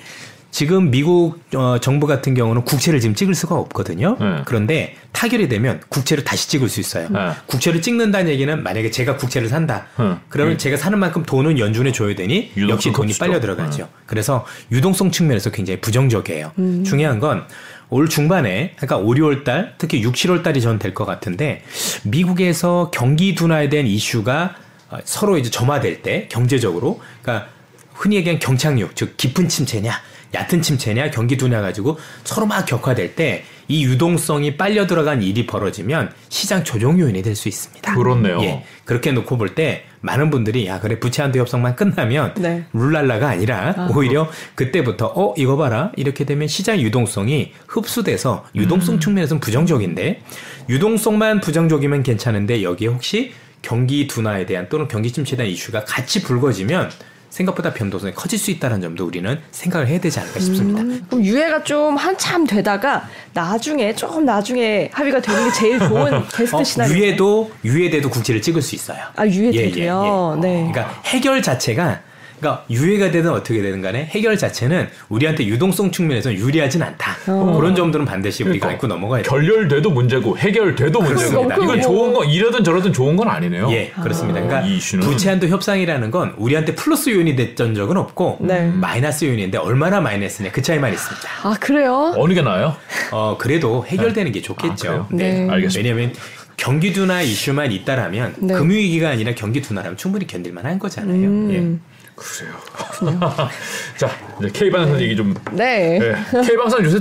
지금 미국 어, 정부 같은 경우는 국채를 지금 찍을 수가 없거든요. 네. 그런데 타결이 되면 국채를 다시 찍을 수 있어요. 네. 국채를 찍는다는 얘기는 만약에 제가 국채를 산다. 네. 그러면 음. 제가 사는 만큼 돈은 연준에 줘야 되니 역시 돈이. 빨려 들어가죠. 그래서 유동성 측면에서 굉장히 부정적이에요. 음. 중요한 건 올 중반에 그러니까 5, 6월 달 특히 6, 7월 달이 전 될 것 같은데 미국에서 경기 둔화에 대한 이슈가 어, 서로 이제 점화될 때 경제적으로 그러니까 흔히 얘기하는 경착륙 즉 깊은 침체냐 얕은 침체냐 경기 둔화 가지고 서로 막 격화될 때 이 유동성이 빨려 들어간 일이 벌어지면 시장 조정 요인이 될 수 있습니다. 그렇네요. 예, 그렇게 놓고 볼 때 많은 분들이 야 그래 부채 한도 협상만 끝나면 네. 룰랄라가 아니라 오히려 그때부터 어 이거 봐라 이렇게 되면 시장 유동성이 흡수돼서 유동성 측면에서는 부정적인데 유동성만 부정적이면 괜찮은데 여기에 혹시 경기 둔화에 대한 또는 경기 침체에 대한 이슈가 같이 불거지면 생각보다 변동성이 커질 수 있다는 점도 우리는 생각을 해야 되지 않을까 싶습니다. 음, 그럼 유예가 좀 한참 되다가 나중에 조금 나중에 합의가 되는 게 제일 좋은 베스트 어, 시나리오. 유예도 유예돼도 국채를 찍을 수 있어요. 아 유예돼도요. 네. 그러니까 해결 자체가 그러니까 유예가 되든 어떻게 되든 간에 해결 자체는 우리한테 유동성 측면에서 유리하진 않다. 어. 그런 점들은 반드시 우리가 그러니까 알고 넘어가야 돼요. 결렬돼도 문제고 해결돼도 문제고 그렇습니다. 이건 좋은 뭐- 거 이러든 저러든 좋은 건 아니네요. 예, 그렇습니다. 그러니까 이 이슈는 부채한도 협상이라는 건 우리한테 플러스 요인이 됐던 적은 없고 네. 마이너스 요인인데 얼마나 마이너스냐 그 차이만 있습니다. 아 그래요? 어느 게 나아요? 어 그래도 해결되는 게 아, 좋겠죠. 그래요? 네. 알겠습니다. 왜냐하면 경기 둔화 이슈만 있다라면 네. 금융위기가 아니라 경기 둔화라면 충분히 견딜 만 한 거잖아요. 음. 예. 그래요. 자, 이제 K방송 얘기 좀. 네. 네. K방송 요새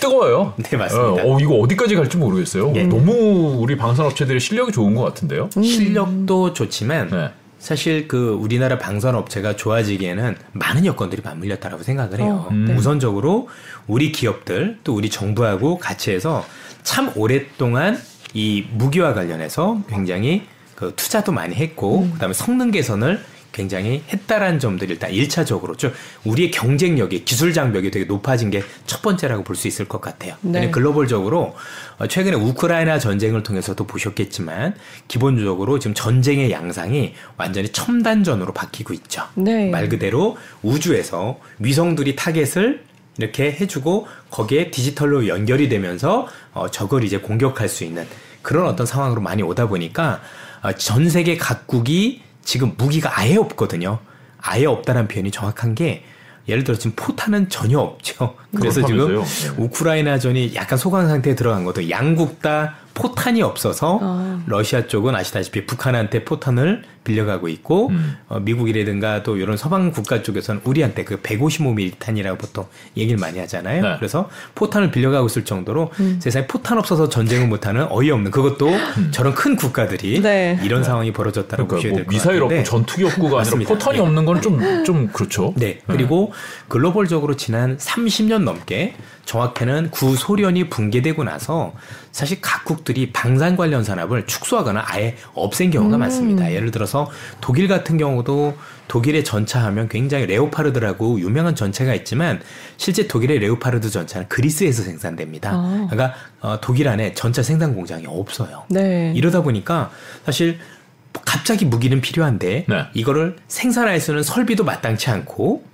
뜨거워요. 네, 맞습니다. 어, 어, 이거 어디까지 갈지 모르겠어요. 예. 너무 우리 방산 업체들이 실력이 좋은 것 같은데요. 음. 실력도 좋지만 네. 사실 그 우리나라 방산 업체가 좋아지기에는 많은 여건들이 맞물렸다라고 생각을 해요. 어, 네. 우선적으로 우리 기업들 또 우리 정부하고 같이 해서 참 오랫동안 이 무기와 관련해서 굉장히 그 투자도 많이 했고 음. 그다음에 성능 개선을 굉장히 했다라는 점들이 일단 일차적으로 좀 우리의 경쟁력이 기술 장벽이 되게 높아진 게 첫 번째라고 볼 수 있을 것 같아요. 네. 글로벌적으로 어, 최근에 우크라이나 전쟁을 통해서도 보셨겠지만 기본적으로 지금 전쟁의 양상이 완전히 첨단전으로 바뀌고 있죠. 네. 말 그대로 우주에서 위성들이 target을 이렇게 해주고 거기에 디지털로 연결이 되면서 어, 적을 이제 공격할 수 있는 그런 어떤 상황으로 많이 오다 보니까 어, 전 세계 각국이 지금 무기가 아예 없거든요. 아예 없다는 표현이 정확한 게 예를 들어 지금 포탄은 전혀 없죠. 그래서 지금 그렇다면서요? 네. 우크라이나전이 약간 소강 상태에 들어간 것도 양국 다 포탄이 없어서 아. 러시아 쪽은 아시다시피 북한한테 포탄을 빌려가고 있고 음. 어, 미국이라든가 또 이런 서방 국가 쪽에서는 우리한테 그 155mm 탄이라고 보통 얘기를 많이 하잖아요. 네. 그래서 포탄을 빌려가고 있을 정도로 세상에 포탄 없어서 전쟁을 못하는 어이없는 그것도 저런 큰 국가들이 네. 이런 상황이 벌어졌다고 그러니까 보셔야 뭐될것 미사일 같은데 없고 전투기 없고가 아니라. 포탄이 네. 없는 건좀좀 그렇죠. 네. 그리고 글로벌적으로 지난 30년 넘게 정확히는 구소련이 붕괴되고 나서 사실 각국들이 방산 관련 산업을 축소하거나 아예 없앤 경우가 많습니다. 예를 들어서 독일 같은 경우도 독일의 전차하면 굉장히 레오파르드라고 유명한 전차가 있지만 실제 독일의 레오파르드 전차는 그리스에서 생산됩니다. 아. 그러니까 어, 독일 안에 전차 생산 공장이 없어요. 네. 이러다 보니까 사실 갑자기 무기는 필요한데 네. 이거를 생산할 수 있는 설비도 마땅치 않고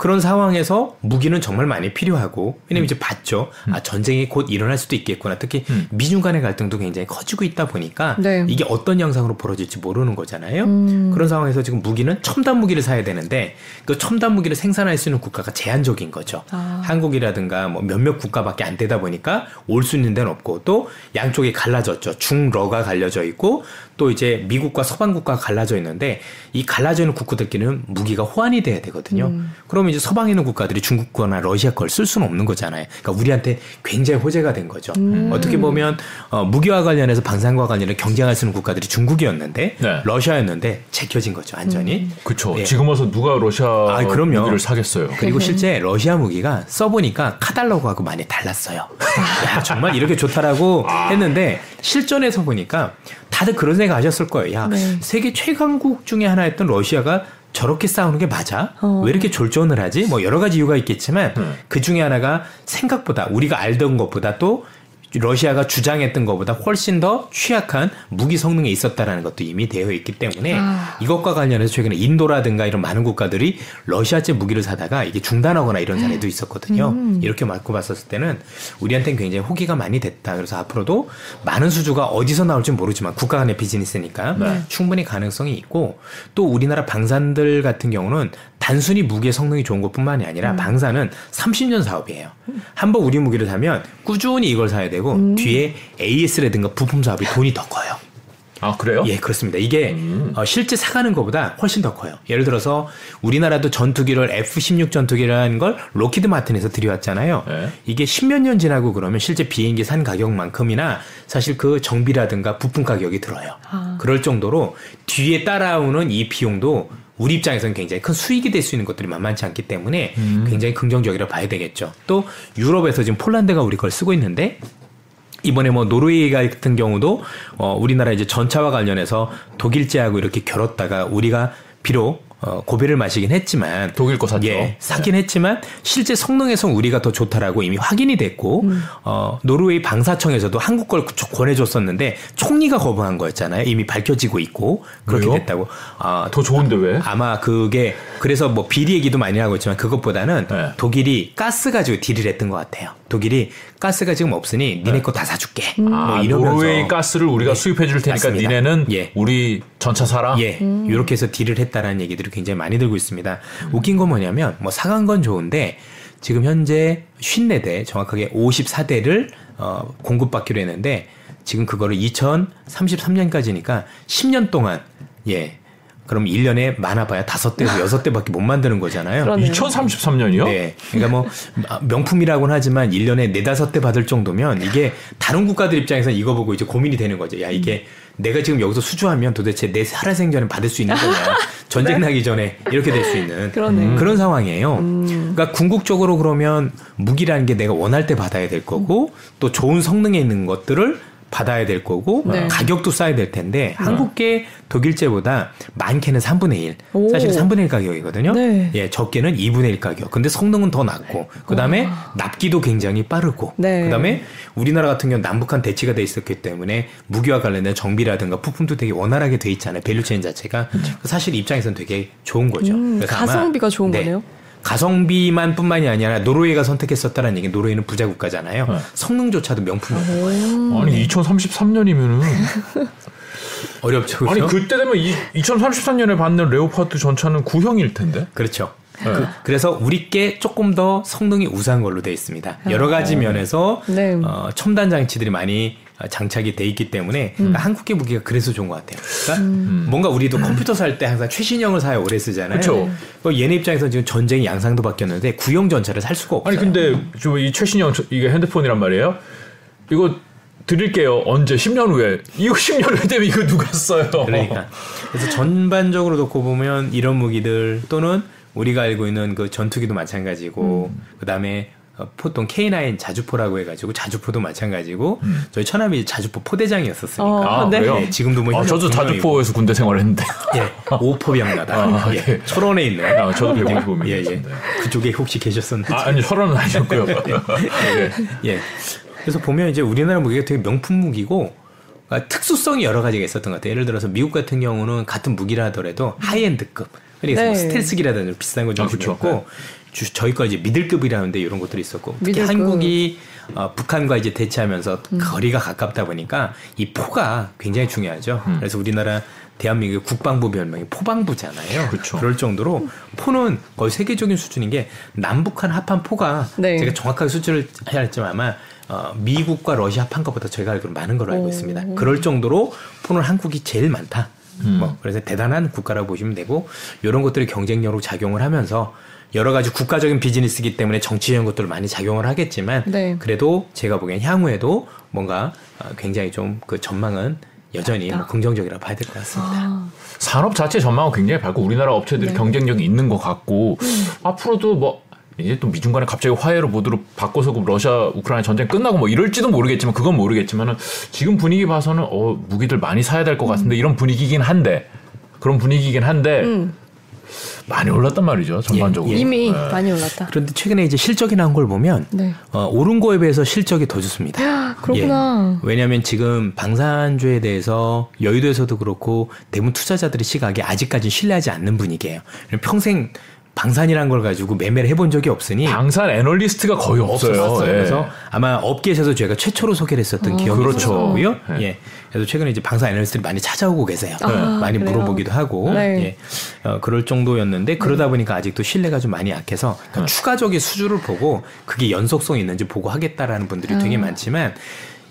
그런 상황에서 무기는 정말 많이 필요하고 왜냐면 이제 봤죠 아 전쟁이 곧 일어날 수도 있겠구나 특히 음. 미중 간의 갈등도 굉장히 커지고 있다 보니까 네. 이게 어떤 양상으로 벌어질지 모르는 거잖아요 음. 그런 상황에서 지금 무기는 첨단 무기를 사야 되는데 그 첨단 무기를 생산할 수 있는 국가가 제한적인 거죠 아. 한국이라든가 뭐 몇몇 국가밖에 안 되다 보니까 올 수 있는 데는 없고 또 양쪽이 갈라졌죠. 중러가 갈려져 있고 또 이제 미국과 서방 국가가 갈라져 있는데 이 갈라져 있는 국가들끼리는 무기가 호환이 돼야 되거든요. 음. 그러면 이제 서방에 있는 국가들이 중국 거나 러시아 걸 쓸 수는 없는 거잖아요. 그러니까 우리한테 굉장히 호재가 된 거죠. 음. 어떻게 보면 어, 무기와 관련해서 방산과 관련해 경쟁할 수 있는 국가들이 중국이었는데 네. 러시아였는데 제껴진 거죠. 완전히. 그렇죠. 네. 지금 와서 누가 러시아 아, 그럼요. 무기를 사겠어요. 그리고 실제 러시아 무기가 써보니까 카달로그하고 많이 달랐어요. 야 정말 이렇게 좋다라고 했는데 실전에서 보니까 다들 그런 생각 하셨을 거예요. 야 네. 세계 최강국 중에 하나였던 러시아가 저렇게 싸우는 게 맞아? 어. 왜 이렇게 졸전을 하지? 뭐 여러 가지 이유가 있겠지만 음. 그 중에 하나가 생각보다 우리가 알던 것보다 또 러시아가 주장했던 것보다 훨씬 더 취약한 무기 성능에 있었다라는 것도 이미 되어 있기 때문에 아. 이것과 관련해서 최근에 인도라든가 이런 많은 국가들이 러시아제 무기를 사다가 이게 중단하거나 이런 사례도 있었거든요. 이렇게 맞고 봤었을 때는 우리한테는 굉장히 호기가 많이 됐다. 그래서 앞으로도 많은 수주가 어디서 나올지 모르지만 국가 간의 비즈니스니까 네. 충분히 가능성이 있고 또 우리나라 방산들 같은 경우는 단순히 무기의 성능이 좋은 것뿐만이 아니라 방산은 30년 사업이에요. 한번 우리 무기를 사면 꾸준히 이걸 사야 되고 뒤에 AS라든가 부품 사업이 돈이 더 커요. 아 그래요? 예, 그렇습니다. 이게 어, 실제 사가는 것보다 훨씬 더 커요. 예를 들어서 우리나라도 전투기를 F-16 전투기라는 걸 Lockheed Martin에서 들여왔잖아요. 네. 이게 십몇 년 지나고 그러면 실제 비행기 산 가격만큼이나 사실 그 정비라든가 부품 가격이 들어요. 그럴 정도로 뒤에 따라오는 이 비용도 우리 입장에서는 굉장히 큰 수익이 될 수 있는 것들이 만만치 않기 때문에 굉장히 긍정적이라 봐야 되겠죠. 또 유럽에서 지금 폴란드가 우리 걸 쓰고 있는데 이번에 뭐 노르웨이 같은 경우도 어 우리나라 이제 전차와 관련해서 독일제하고 이렇게 겨뤘다가 우리가 비록 어 고배를 마시긴 했지만 독일 거 샀죠. 예, 사긴 했지만 실제 성능에서 우리가 더 좋다라고 이미 확인이 됐고 어 노르웨이 방사청에서도 한국 걸 권해줬었는데 총리가 거부한 거였잖아요. 이미 밝혀지고 있고 그렇게 왜요? 됐다고. 아더 좋은데 왜? 아마 그게 그래서 뭐 비리 얘기도 많이 하고 있지만 그것보다는 네. 독일이 가스 가지고 딜을 했던 것 같아요. 독일이 가스가 지금 없으니 니네 거다 사줄게. 뭐 아, 이러면서 노르웨이 가스를 우리가 수입해 줄 테니까 맞습니다. 니네는 예. 우리 전차 사라. 예, 이렇게 해서 딜을 했다라는 얘기들이 굉장히 많이 들고 있습니다. 웃긴 건 뭐냐면 뭐 사간 건 좋은데 지금 현재 54대 정확하게 54대를 어, 공급받기로 했는데 지금 그거를 2033년까지니까 10년 동안 예. 그럼 1년에 많아봐야 5대에서 6대밖에 못 만드는 거잖아요. 그러네요. 2033년이요? 네. 그러니까 뭐 명품이라고는 하지만 1년에 네다섯 대 받을 정도면 이게 다른 국가들 입장에서 이거 보고 이제 고민이 되는 거죠. 야, 이게 내가 지금 여기서 수주하면 도대체 내 살아생전에 받을 수 있는 거냐. 전쟁 나기 전에 이렇게 될 수 있는 그러네. 그런 상황이에요. 그러니까 궁극적으로 그러면 무기라는 게 내가 원할 때 받아야 될 거고 또 좋은 성능에 있는 것들을 받아야 될 거고 네. 가격도 싸야 될 텐데 한국계 독일제보다 많게는 3분의 1 오. 사실 3분의 1 가격이거든요. 네. 예, 적게는 2분의 1 가격. 근데 성능은 더 낮고, 그 다음에 납기도 굉장히 빠르고, 네. 그 다음에 우리나라 같은 경우는 남북한 대치가 돼 있었기 때문에 무기와 관련된 정비라든가 부품도 되게 원활하게 돼 있잖아요. value chain 자체가. 사실 입장에서는 되게 좋은 거죠. 음, 가성비가 좋은 네. 거네요. 가성비만 뿐만이 아니라 노르웨이가 선택했었다는 얘기 노르웨이는 부자 국가잖아요. 네. 성능조차도 명품이에요. 아니 2033년이면은 어렵죠. 아니 그렇죠? 그때 되면 이 2033년에 받는 Leopard 전차는 구형일 텐데. 그렇죠. 네. 그, 래서 우리께 조금 더 성능이 우수한 걸로 돼 있습니다. 여러 가지 면에서 아. 네. 어, 첨단 장치들이 많이 어, 장착이 돼 있기 때문에 음. 그러니까 한국계 무기가 그래서 좋은 것 같아요. 그러니까 뭔가 우리도 컴퓨터 살 때 항상 최신형을 사야 오래 쓰잖아요. 그쵸. 그 얘네 입장에서 지금 전쟁 양상도 바뀌었는데 구형 전차를 살 수가 없어요. 아니 근데 저 이 최신형 저- 이게 핸드폰이란 말이에요. 이거 드릴게요. 언제? 10년 후에. 이거 10년 후에 되면 이거 누가 써요? 그러니까 그래서 전반적으로 놓고 보면 이런 무기들 또는 우리가 알고 있는 그 전투기도 마찬가지고 음. 그다음에 어, 보통 K9 자주포라고 해가지고 자주포도 마찬가지고 음. 저희 천함이 자주포 포대장이었었으니까 어, 아, 네. 그래요? 네, 지금도 뭐 아, 저도 자주포에서 군대 생활했는데. 예, 오포병나다. 아, 예, 예. 철원에 있는. 아, 저도 155명 예, 예. 이었습니다. 그쪽에 혹시 계셨었는지. 아, 아니 철원은 아니었고요. 네. 예. 그래서 보면 이제 우리나라 무기가 되게 명품 무기고 그러니까 특수성이 여러 가지가 있었던 것 같아요. 예를 들어서 미국 같은 경우는 같은 무기라 하더라도 high-end급. 그러니까 뭐 네. 스텔스기라든지 비싼 거 아, 좀 그쵸. 있고 주- 저희 거 이제 미들급이라는데 이런 것들이 있었고 특히 미들급. 한국이 어, 북한과 이제 대치하면서 음. 거리가 가깝다 보니까 이 포가 굉장히 중요하죠. 음. 그래서 우리나라 대한민국 국방부 별명이 포방부잖아요. 그쵸. 럴 정도로 포는 거의 세계적인 수준인 게 남북한 합한 포가 네. 제가 정확하게 수치를 해야 할지만 아마 어, 미국과 러시아 합한 것보다 저희가 알기로 많은 걸로 알고 오. 있습니다. 그럴 정도로 포는 한국이 제일 많다. 음. 뭐 그래서 대단한 국가라고 보시면 되고 이런 것들이 경쟁력으로 작용을 하면서 여러 가지 국가적인 비즈니스이기 때문에 정치적인 것들을 많이 작용을 하겠지만 네. 그래도 제가 보기엔 향후에도 뭔가 어, 굉장히 좀 그 전망은 여전히 뭐 긍정적이라고 봐야 될 것 같습니다. 아, 산업 자체 전망은 굉장히 밝고 우리나라 업체들이 네. 경쟁력이 있는 것 같고 앞으로도 뭐 이제 또 미중 간에 갑자기 화해로 모두로 바꿔서 그 러시아 우크라이나 전쟁 끝나고 뭐 이럴지도 모르겠지만 그건 모르겠지만은 지금 분위기 봐서는 어 무기들 많이 사야 될 것 같은데 이런 분위기긴 한데 그런 분위기긴 한데 음. 많이 올랐단 말이죠 전반적으로 예. 이미 많이 올랐다. 그런데 최근에 이제 실적이 나온 걸 보면 네. 어, 오른 거에 비해서 실적이 더 좋습니다. 그렇구나. 예. 왜냐하면 지금 방산주에 대해서 여의도에서도 그렇고 대부분 투자자들의 시각이 아직까지 신뢰하지 않는 분위기예요. 평생 방산이란 걸 가지고 매매를 해본 적이 없으니 방산 애널리스트가 거의 없어요. 없었어요. 예. 그래서 아마 업계에서도 저희가 최초로 소개를 했었던 기억이 그렇죠. 있었고요. 네. 예. 그래서 최근에 이제 방산 애널리스트들이 많이 찾아오고 계세요. 아, 많이 그래요? 물어보기도 하고 네. 예. 어, 그럴 정도였는데 그러다 보니까 아직도 신뢰가 좀 많이 약해서 그러니까 추가적인 수주를 보고 그게 연속성 이 있는지 보고 하겠다라는 분들이 되게 아. 많지만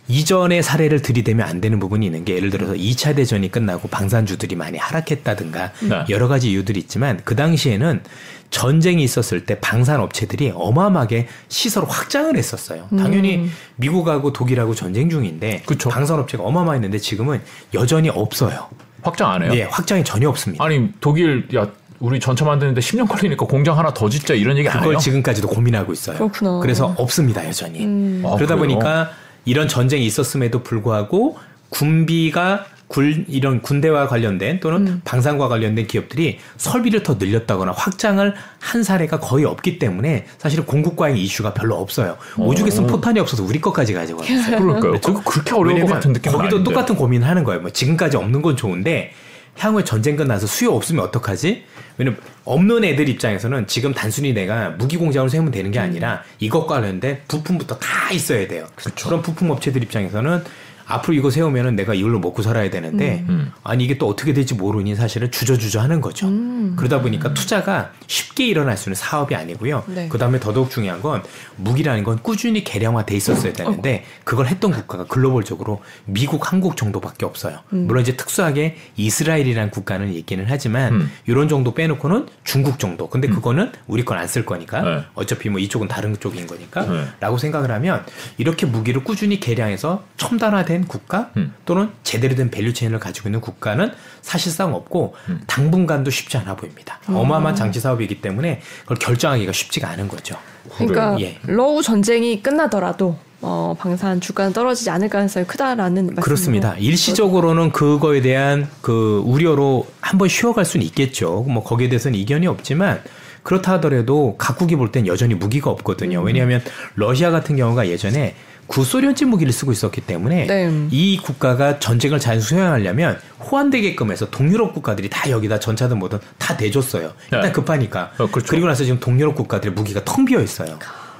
이전의 사례를 들이대면 안 되는 부분이 있는 게 예를 들어서 2차 대전이 끝나고 방산주들이 많이 하락했다든가 네. 여러 가지 이유들이 있지만 그 당시에는 전쟁이 있었을 때 방산 업체들이 어마어마하게 시설 확장을 했었어요. 당연히 미국하고 독일하고 전쟁 중인데 그쵸. 방산 업체가 어마어마했는데 지금은 여전히 없어요. 확장 안 해요. 예, 확장이 전혀 없습니다. 아니 독일 야 우리 전차 만드는데 10년 걸리니까 공장 하나 더 짓자 이런 얘기 안 그걸 해요. 지금까지도 고민하고 있어요. 그렇구나. 그래서 없습니다 여전히. 아, 그러다 그래요? 보니까 이런 전쟁이 있었음에도 불구하고 군비가 굴 이런 군대와 관련된 또는 음. 방산과 관련된 기업들이 설비를 더 늘렸다거나 확장을 한 사례가 거의 없기 때문에 사실은 공급 과잉 이슈가 별로 없어요. 오죽했으면 포탄이 없어서 우리 것까지 가지고 왔어요. 그럴까요? 그거 그렇게 어려울 것 같은 느낌 거기도 똑같은 고민을 하는 거예요. 뭐 지금까지 없는 건 좋은데 향후에 전쟁 끝나서 수요 없으면 어떡하지? 왜냐면 없는 애들 입장에서는 지금 단순히 내가 무기 공장을 세우면 되는 게 아니라 이것과 관련된 부품부터 다 있어야 돼요. 그런 부품 업체들 입장에서는 앞으로 이거 세우면은 내가 이걸로 먹고 살아야 되는데 음. 아니 이게 또 어떻게 될지 모르니 사실은 주저주저 하는 거죠. 그러다 보니까 투자가 쉽게 일어날 수 있는 사업이 아니고요. 네. 그다음에 더더욱 중요한 건 무기라는 건 꾸준히 개량화돼 있었어야 되는데 그걸 했던 국가가 글로벌적으로 미국, 한국 정도밖에 없어요. 물론 이제 특수하게 이스라엘이라는 국가는 얘기는 하지만 음. 이런 정도 빼놓고는 중국 정도. 근데 그거는 우리 건 안 쓸 거니까 네. 어차피 뭐 이쪽은 다른 쪽인 거니까 네. 라고 생각을 하면 이렇게 무기를 꾸준히 개량해서 첨단화된 국가 음. 또는 제대로 된 value chain을 가지고 있는 국가는 사실상 없고 음. 당분간도 쉽지 않아 보입니다. 어마어마한 장치 사업이기 때문에 그걸 결정하기가 쉽지가 않은 거죠. 그러니까 예. 러우 전쟁이 끝나더라도 어, 방산 주가는 떨어지지 않을 가능성이 크다라는 그렇습니다. 일시적으로는 그거에 대한 그 우려로 한번 쉬어갈 수는 있겠죠. 뭐 거기에 대해서는 이견이 없지만 그렇다 하더라도 각국이 볼 땐 여전히 무기가 없거든요. 왜냐하면 러시아 같은 경우가 예전에 구소련제 무기를 쓰고 있었기 때문에 네. 이 국가가 전쟁을 잘 수행하려면 호환되게끔 해서 동유럽 국가들이 다 여기다 전차든 뭐든 다 대줬어요. 일단 네. 급하니까. 어, 그렇죠. 그리고 나서 지금 동유럽 국가들의 무기가 텅 비어 있어요.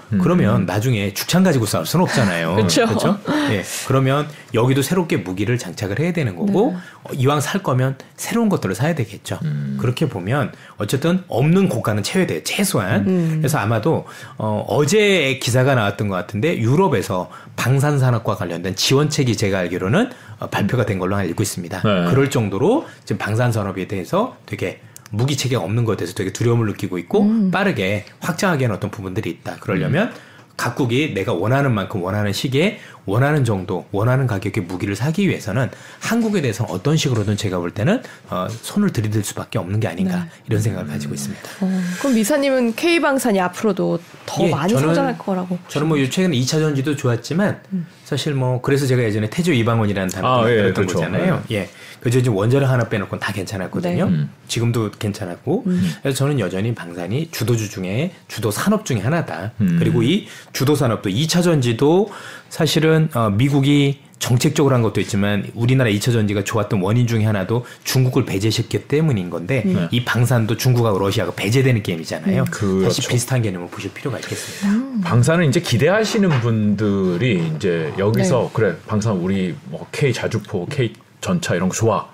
그러면 나중에 죽창 가지고 싸울 수는 없잖아요. 그렇죠? 예. 그러면 여기도 새롭게 무기를 장착을 해야 되는 거고 어, 이왕 살 거면 새로운 것들을 사야 되겠죠. 그렇게 보면 어쨌든 없는 고가는 채워돼요. 최소한. 그래서 아마도 어, 어제 기사가 나왔던 것 같은데 유럽에서 방산 산업과 관련된 지원책이 제가 알기로는 어, 발표가 된 걸로 알고 있습니다. 네. 그럴 정도로 지금 방산 산업에 대해서 되게 무기 체계가 없는 것에 대해서 되게 두려움을 느끼고 있고 빠르게 확장하게 하는 어떤 부분들이 있다. 그러려면 각국이 내가 원하는 만큼 원하는 시기에 원하는 정도 원하는 가격의 무기를 사기 위해서는 한국에 대해서는 어떤 식으로든 제가 볼 때는 어, 손을 들이댈 수밖에 없는 게 아닌가 이런 생각을 가지고 있습니다. 어, 그럼 미사님은 K 방산이 앞으로도 더 예, 많이 저는- 성장할 거라고 저는 뭐 최근 2차 전지도 좋았지만 사실 뭐 그래서 제가 예전에 태조 이방원이라는 단어 아, 예, 만들었던 그렇죠. 거잖아요. 예. 그저 지금 원자를 하나 빼놓고는 다 괜찮았거든요. 네. 음. 지금도 괜찮았고 그래서 저는 여전히 방산이 주도주 중에 주도 산업 중에 하나다. 음. 그리고 이 주도 산업도 2차 전지도 사실은 어, 미국이 정책적으로 한 것도 있지만 우리나라 2차 전지가 좋았던 원인 중에 하나도 중국을 배제시켰기 때문인 건데 네. 이 방산도 중국하고 러시아가 배제되는 게임이잖아요. 그렇죠. 사실 비슷한 개념을 보실 필요가 있겠습니다. 방사는 이제 기대하시는 분들이 이제 여기서 네. 그래 방산 우리 뭐 K 자주포, K 전차 이런 거 좋아.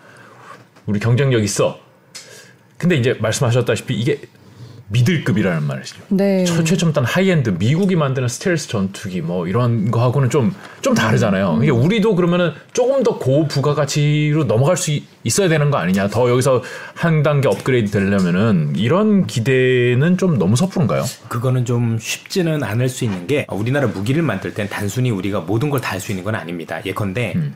우리 경쟁력 있어. 근데 이제 말씀하셨다시피 이게 미들급이라는 말이죠. 네. 최, 최첨단 하이엔드 미국이 만드는 스텔스 전투기 뭐 이런 거하고는 좀좀 다르잖아요. 이게 우리도 그러면은 조금 더 고부가 가치로 넘어갈 수 있- 있어야 되는 거 아니냐. 더 여기서 한 단계 업그레이드 되려면은 이런 기대는 좀 너무 섣부른가요? 그거는 좀 쉽지는 않을 수 있는 게 우리나라 무기를 만들 땐 단순히 우리가 모든 걸 다 할 수 있는 건 아닙니다. 예컨대 음.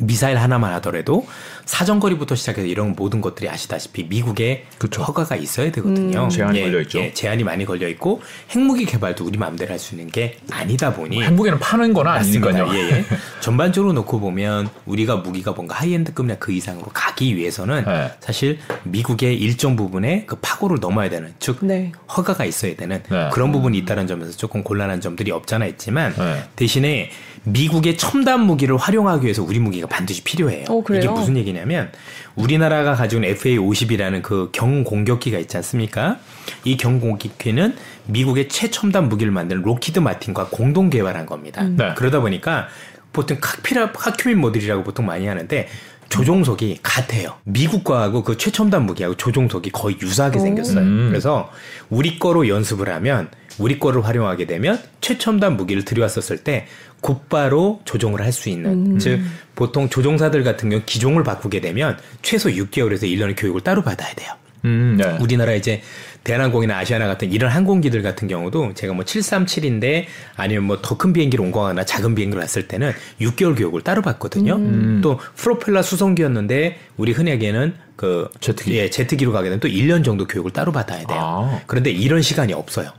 미사일 하나만 하더라도 사정거리부터 시작해서 이런 모든 것들이 아시다시피 미국에 그쵸. 허가가 있어야 되거든요. 음. 제한이 걸려 있죠. 예, 제한이 많이 걸려 있고 핵무기 개발도 우리 마음대로 할 수 있는 게 아니다 보니 한국에는 파는 건 아니니까요. 예, 예. 전반적으로 놓고 보면 우리가 무기가 뭔가 high-end급이나 그 이상으로 가기 위해서는 네. 사실 미국의 일정 부분의 그 파고를 넘어야 되는 즉 네. 허가가 있어야 되는 네. 그런 부분이 있다는 점에서 조금 곤란한 점들이 없잖아 있지만 네. 대신에 미국의 첨단 무기를 활용하기 위해서 우리 무기가 반드시 필요해요. 어, 그래요? 이게 무슨 얘기냐면 우리나라가 가지고 있는 FA50이라는 그 경공격기가 있지 않습니까? 이 경공격기는 미국의 최첨단 무기를 만드는 록히드 마틴과 공동 개발한 겁니다. 네. 그러다 보니까 보통 cockpit이라 cockpit 모듈이라고 보통 많이 하는데 조종석이 같아요. 미국 거하고 그 최첨단 무기하고 조종석이 거의 유사하게 오. 생겼어요. 음. 그래서 우리 거로 연습을 하면 우리 거를 활용하게 되면 최첨단 무기를 들여왔었을 때 곧바로 조종을 할 수 있는 음. 즉 보통 조종사들 같은 경우 기종을 바꾸게 되면 최소 6개월에서 1년의 교육을 따로 받아야 돼요. 음, 네. 우리나라 이제 대한항공이나 아시아나 같은 이런 항공기들 같은 경우도 제가 뭐 737인데 아니면 뭐 더 큰 비행기를 옮거나 작은 비행기를 왔을 때는 6개월 교육을 따로 받거든요. 음. 또 프로펠러 수송기였는데 우리 흔하게는 그 제트기. 예, 제트기로 가게 되면 또 1년 정도 교육을 따로 받아야 돼요. 아. 그런데 이런 시간이 없어요.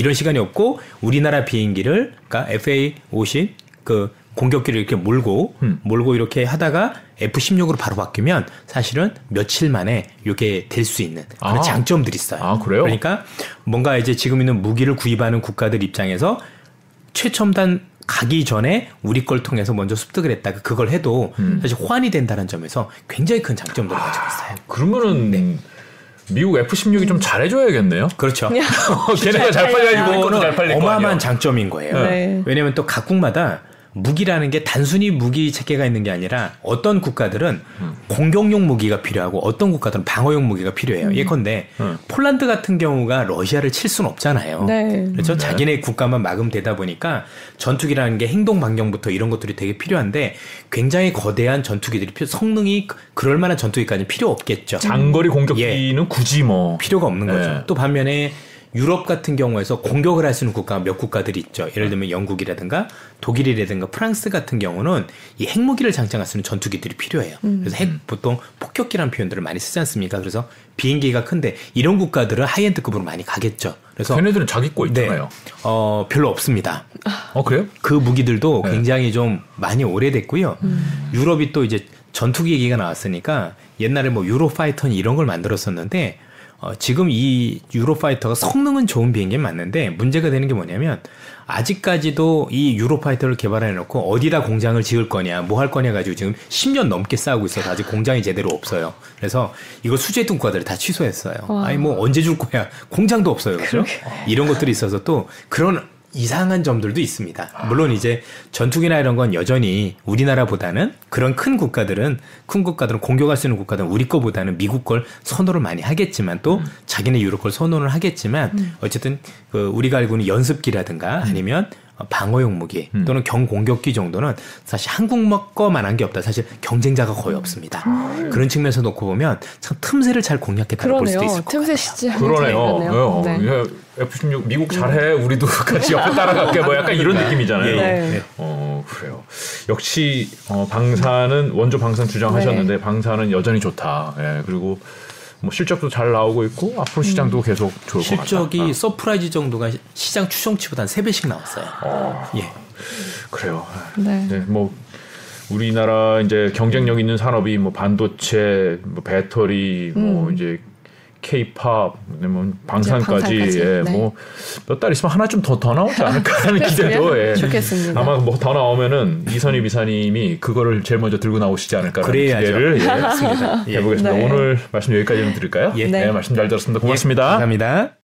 이런 시간이 없고 우리나라 비행기를 그러니까 FA50 그 공격기를 이렇게 몰고 음. 몰고 이렇게 하다가 F16으로 바로 바뀌면 사실은 며칠 만에 이게 될 수 있는 그런 아. 장점들이 있어요. 아, 그래요? 그러니까 뭔가 이제 지금 있는 무기를 구입하는 국가들 입장에서 최첨단 가기 전에 우리 걸 통해서 먼저 습득을 했다가 그걸 해도 음. 사실 호환이 된다는 점에서 굉장히 큰 장점들을 가지고 있어요. 그러면은 미국 F16이 좀 잘해줘야겠네요. 그렇죠. 걔네가 잘거 어마어마한. 장점인 거예요. 네. 왜냐하면 또 각국마다 무기라는 게 단순히 무기 체계가 있는 게 아니라 어떤 국가들은 음. 공격용 무기가 필요하고 어떤 국가들은 방어용 무기가 필요해요. 예컨대 음. 폴란드 같은 경우가 러시아를 칠 수는 없잖아요. 네. 그렇죠. 자기네 국가만 막으면 되다 보니까 전투기라는 게 행동 반경부터 이런 것들이 되게 필요한데 굉장히 거대한 전투기들이 필요, 성능이 그- 그럴 만한 전투기까지는 필요 없겠죠. 장거리 공격기는 굳이 뭐 필요가 없는 네. 거죠. 또 반면에 유럽 같은 경우에서 공격을 할 수 있는 국가가 몇 국가들이 있죠. 예를 들면 영국이라든가 독일이라든가 프랑스 같은 경우는 이 핵무기를 장착할 수 있는 전투기들이 필요해요. 그래서 핵 보통 폭격기라는 표현들을 많이 쓰지 않습니까? 그래서 비행기가 큰데 이런 국가들은 하이엔드급으로 많이 가겠죠. 그래서 걔네들은 자기 거 네, 있잖아요. 어 별로 없습니다. 어 그래요? 그 무기들도 네. 굉장히 좀 많이 오래됐고요. 유럽이 또 이제 전투기 얘기가 나왔으니까 옛날에 뭐 유로파이터는 이런 걸 만들었었는데 어, 지금 이 유로파이터가 성능은 좋은 비행기는 맞는데 문제가 되는 게 뭐냐면 아직까지도 이 유로파이터를 개발해 놓고 어디다 공장을 지을 거냐 뭐 할 거냐 가지고 지금 10년 넘게 싸우고 있어서 아직 공장이 제대로 없어요. 그래서 이거 수제등 과들을 다 취소했어요. 와. 아니 뭐 언제 줄 거야? 공장도 없어요. 그죠? 이런 것들이 있어서 또 그런 이상한 점들도 있습니다. 물론 이제 전투기나 이런 건 여전히 우리나라보다는 그런 큰 국가들은 큰 국가들은 공격할 수 있는 국가들은 우리 거보다는 미국 걸 선호를 많이 하겠지만 또 자기네 유럽 걸 선호를 하겠지만 어쨌든 그 우리가 알고 있는 연습기라든가 아니면 어, 방어용 무기 또는 경공격기 정도는 사실 한국 거만한 게 없다. 사실 경쟁자가 거의 없습니다. 그런 측면에서 놓고 보면 참 틈새를 잘 공략했다고 볼 수도 그러네요. 있을 것 틈새 같아요. 시지 그러네요. 네. 네. F16 미국 잘해 우리도 같이 옆에 따라갈게 뭐 약간 이런 느낌이잖아요. 예, 예. 네. 네. 어 그래요. 역시 어, 방산은 원조 방산 주장하셨는데 네. 방산은 여전히 좋다. 예, 그리고 뭐 실적도 잘 나오고 있고 앞으로 시장도 계속 좋을 것 같다. 실적이 surprise 정도가 시장 추정치보다 한 3배씩 나왔어요. 어, 예. 그래요. 네. 네, 뭐 우리나라 이제 경쟁력 있는 산업이 뭐 반도체, 뭐 배터리, 뭐 이제 K-팝, 뭐 방산까지, 방산까지, 예, 네. 뭐몇 달 있으면 하나 좀더더 나오지 않을까 하는 기대도 예. 좋겠습니다. 아마 뭐 더 나오면은 이선엽 이사님이 그거를 제일 먼저 들고 나오시지 않을까. 기대를 예, 맞습니다. 예. 해보겠습니다. 네. 오늘 말씀 여기까지 좀 드릴까요? 예. 네, 말씀 잘 들었습니다. 고맙습니다. 감사합니다.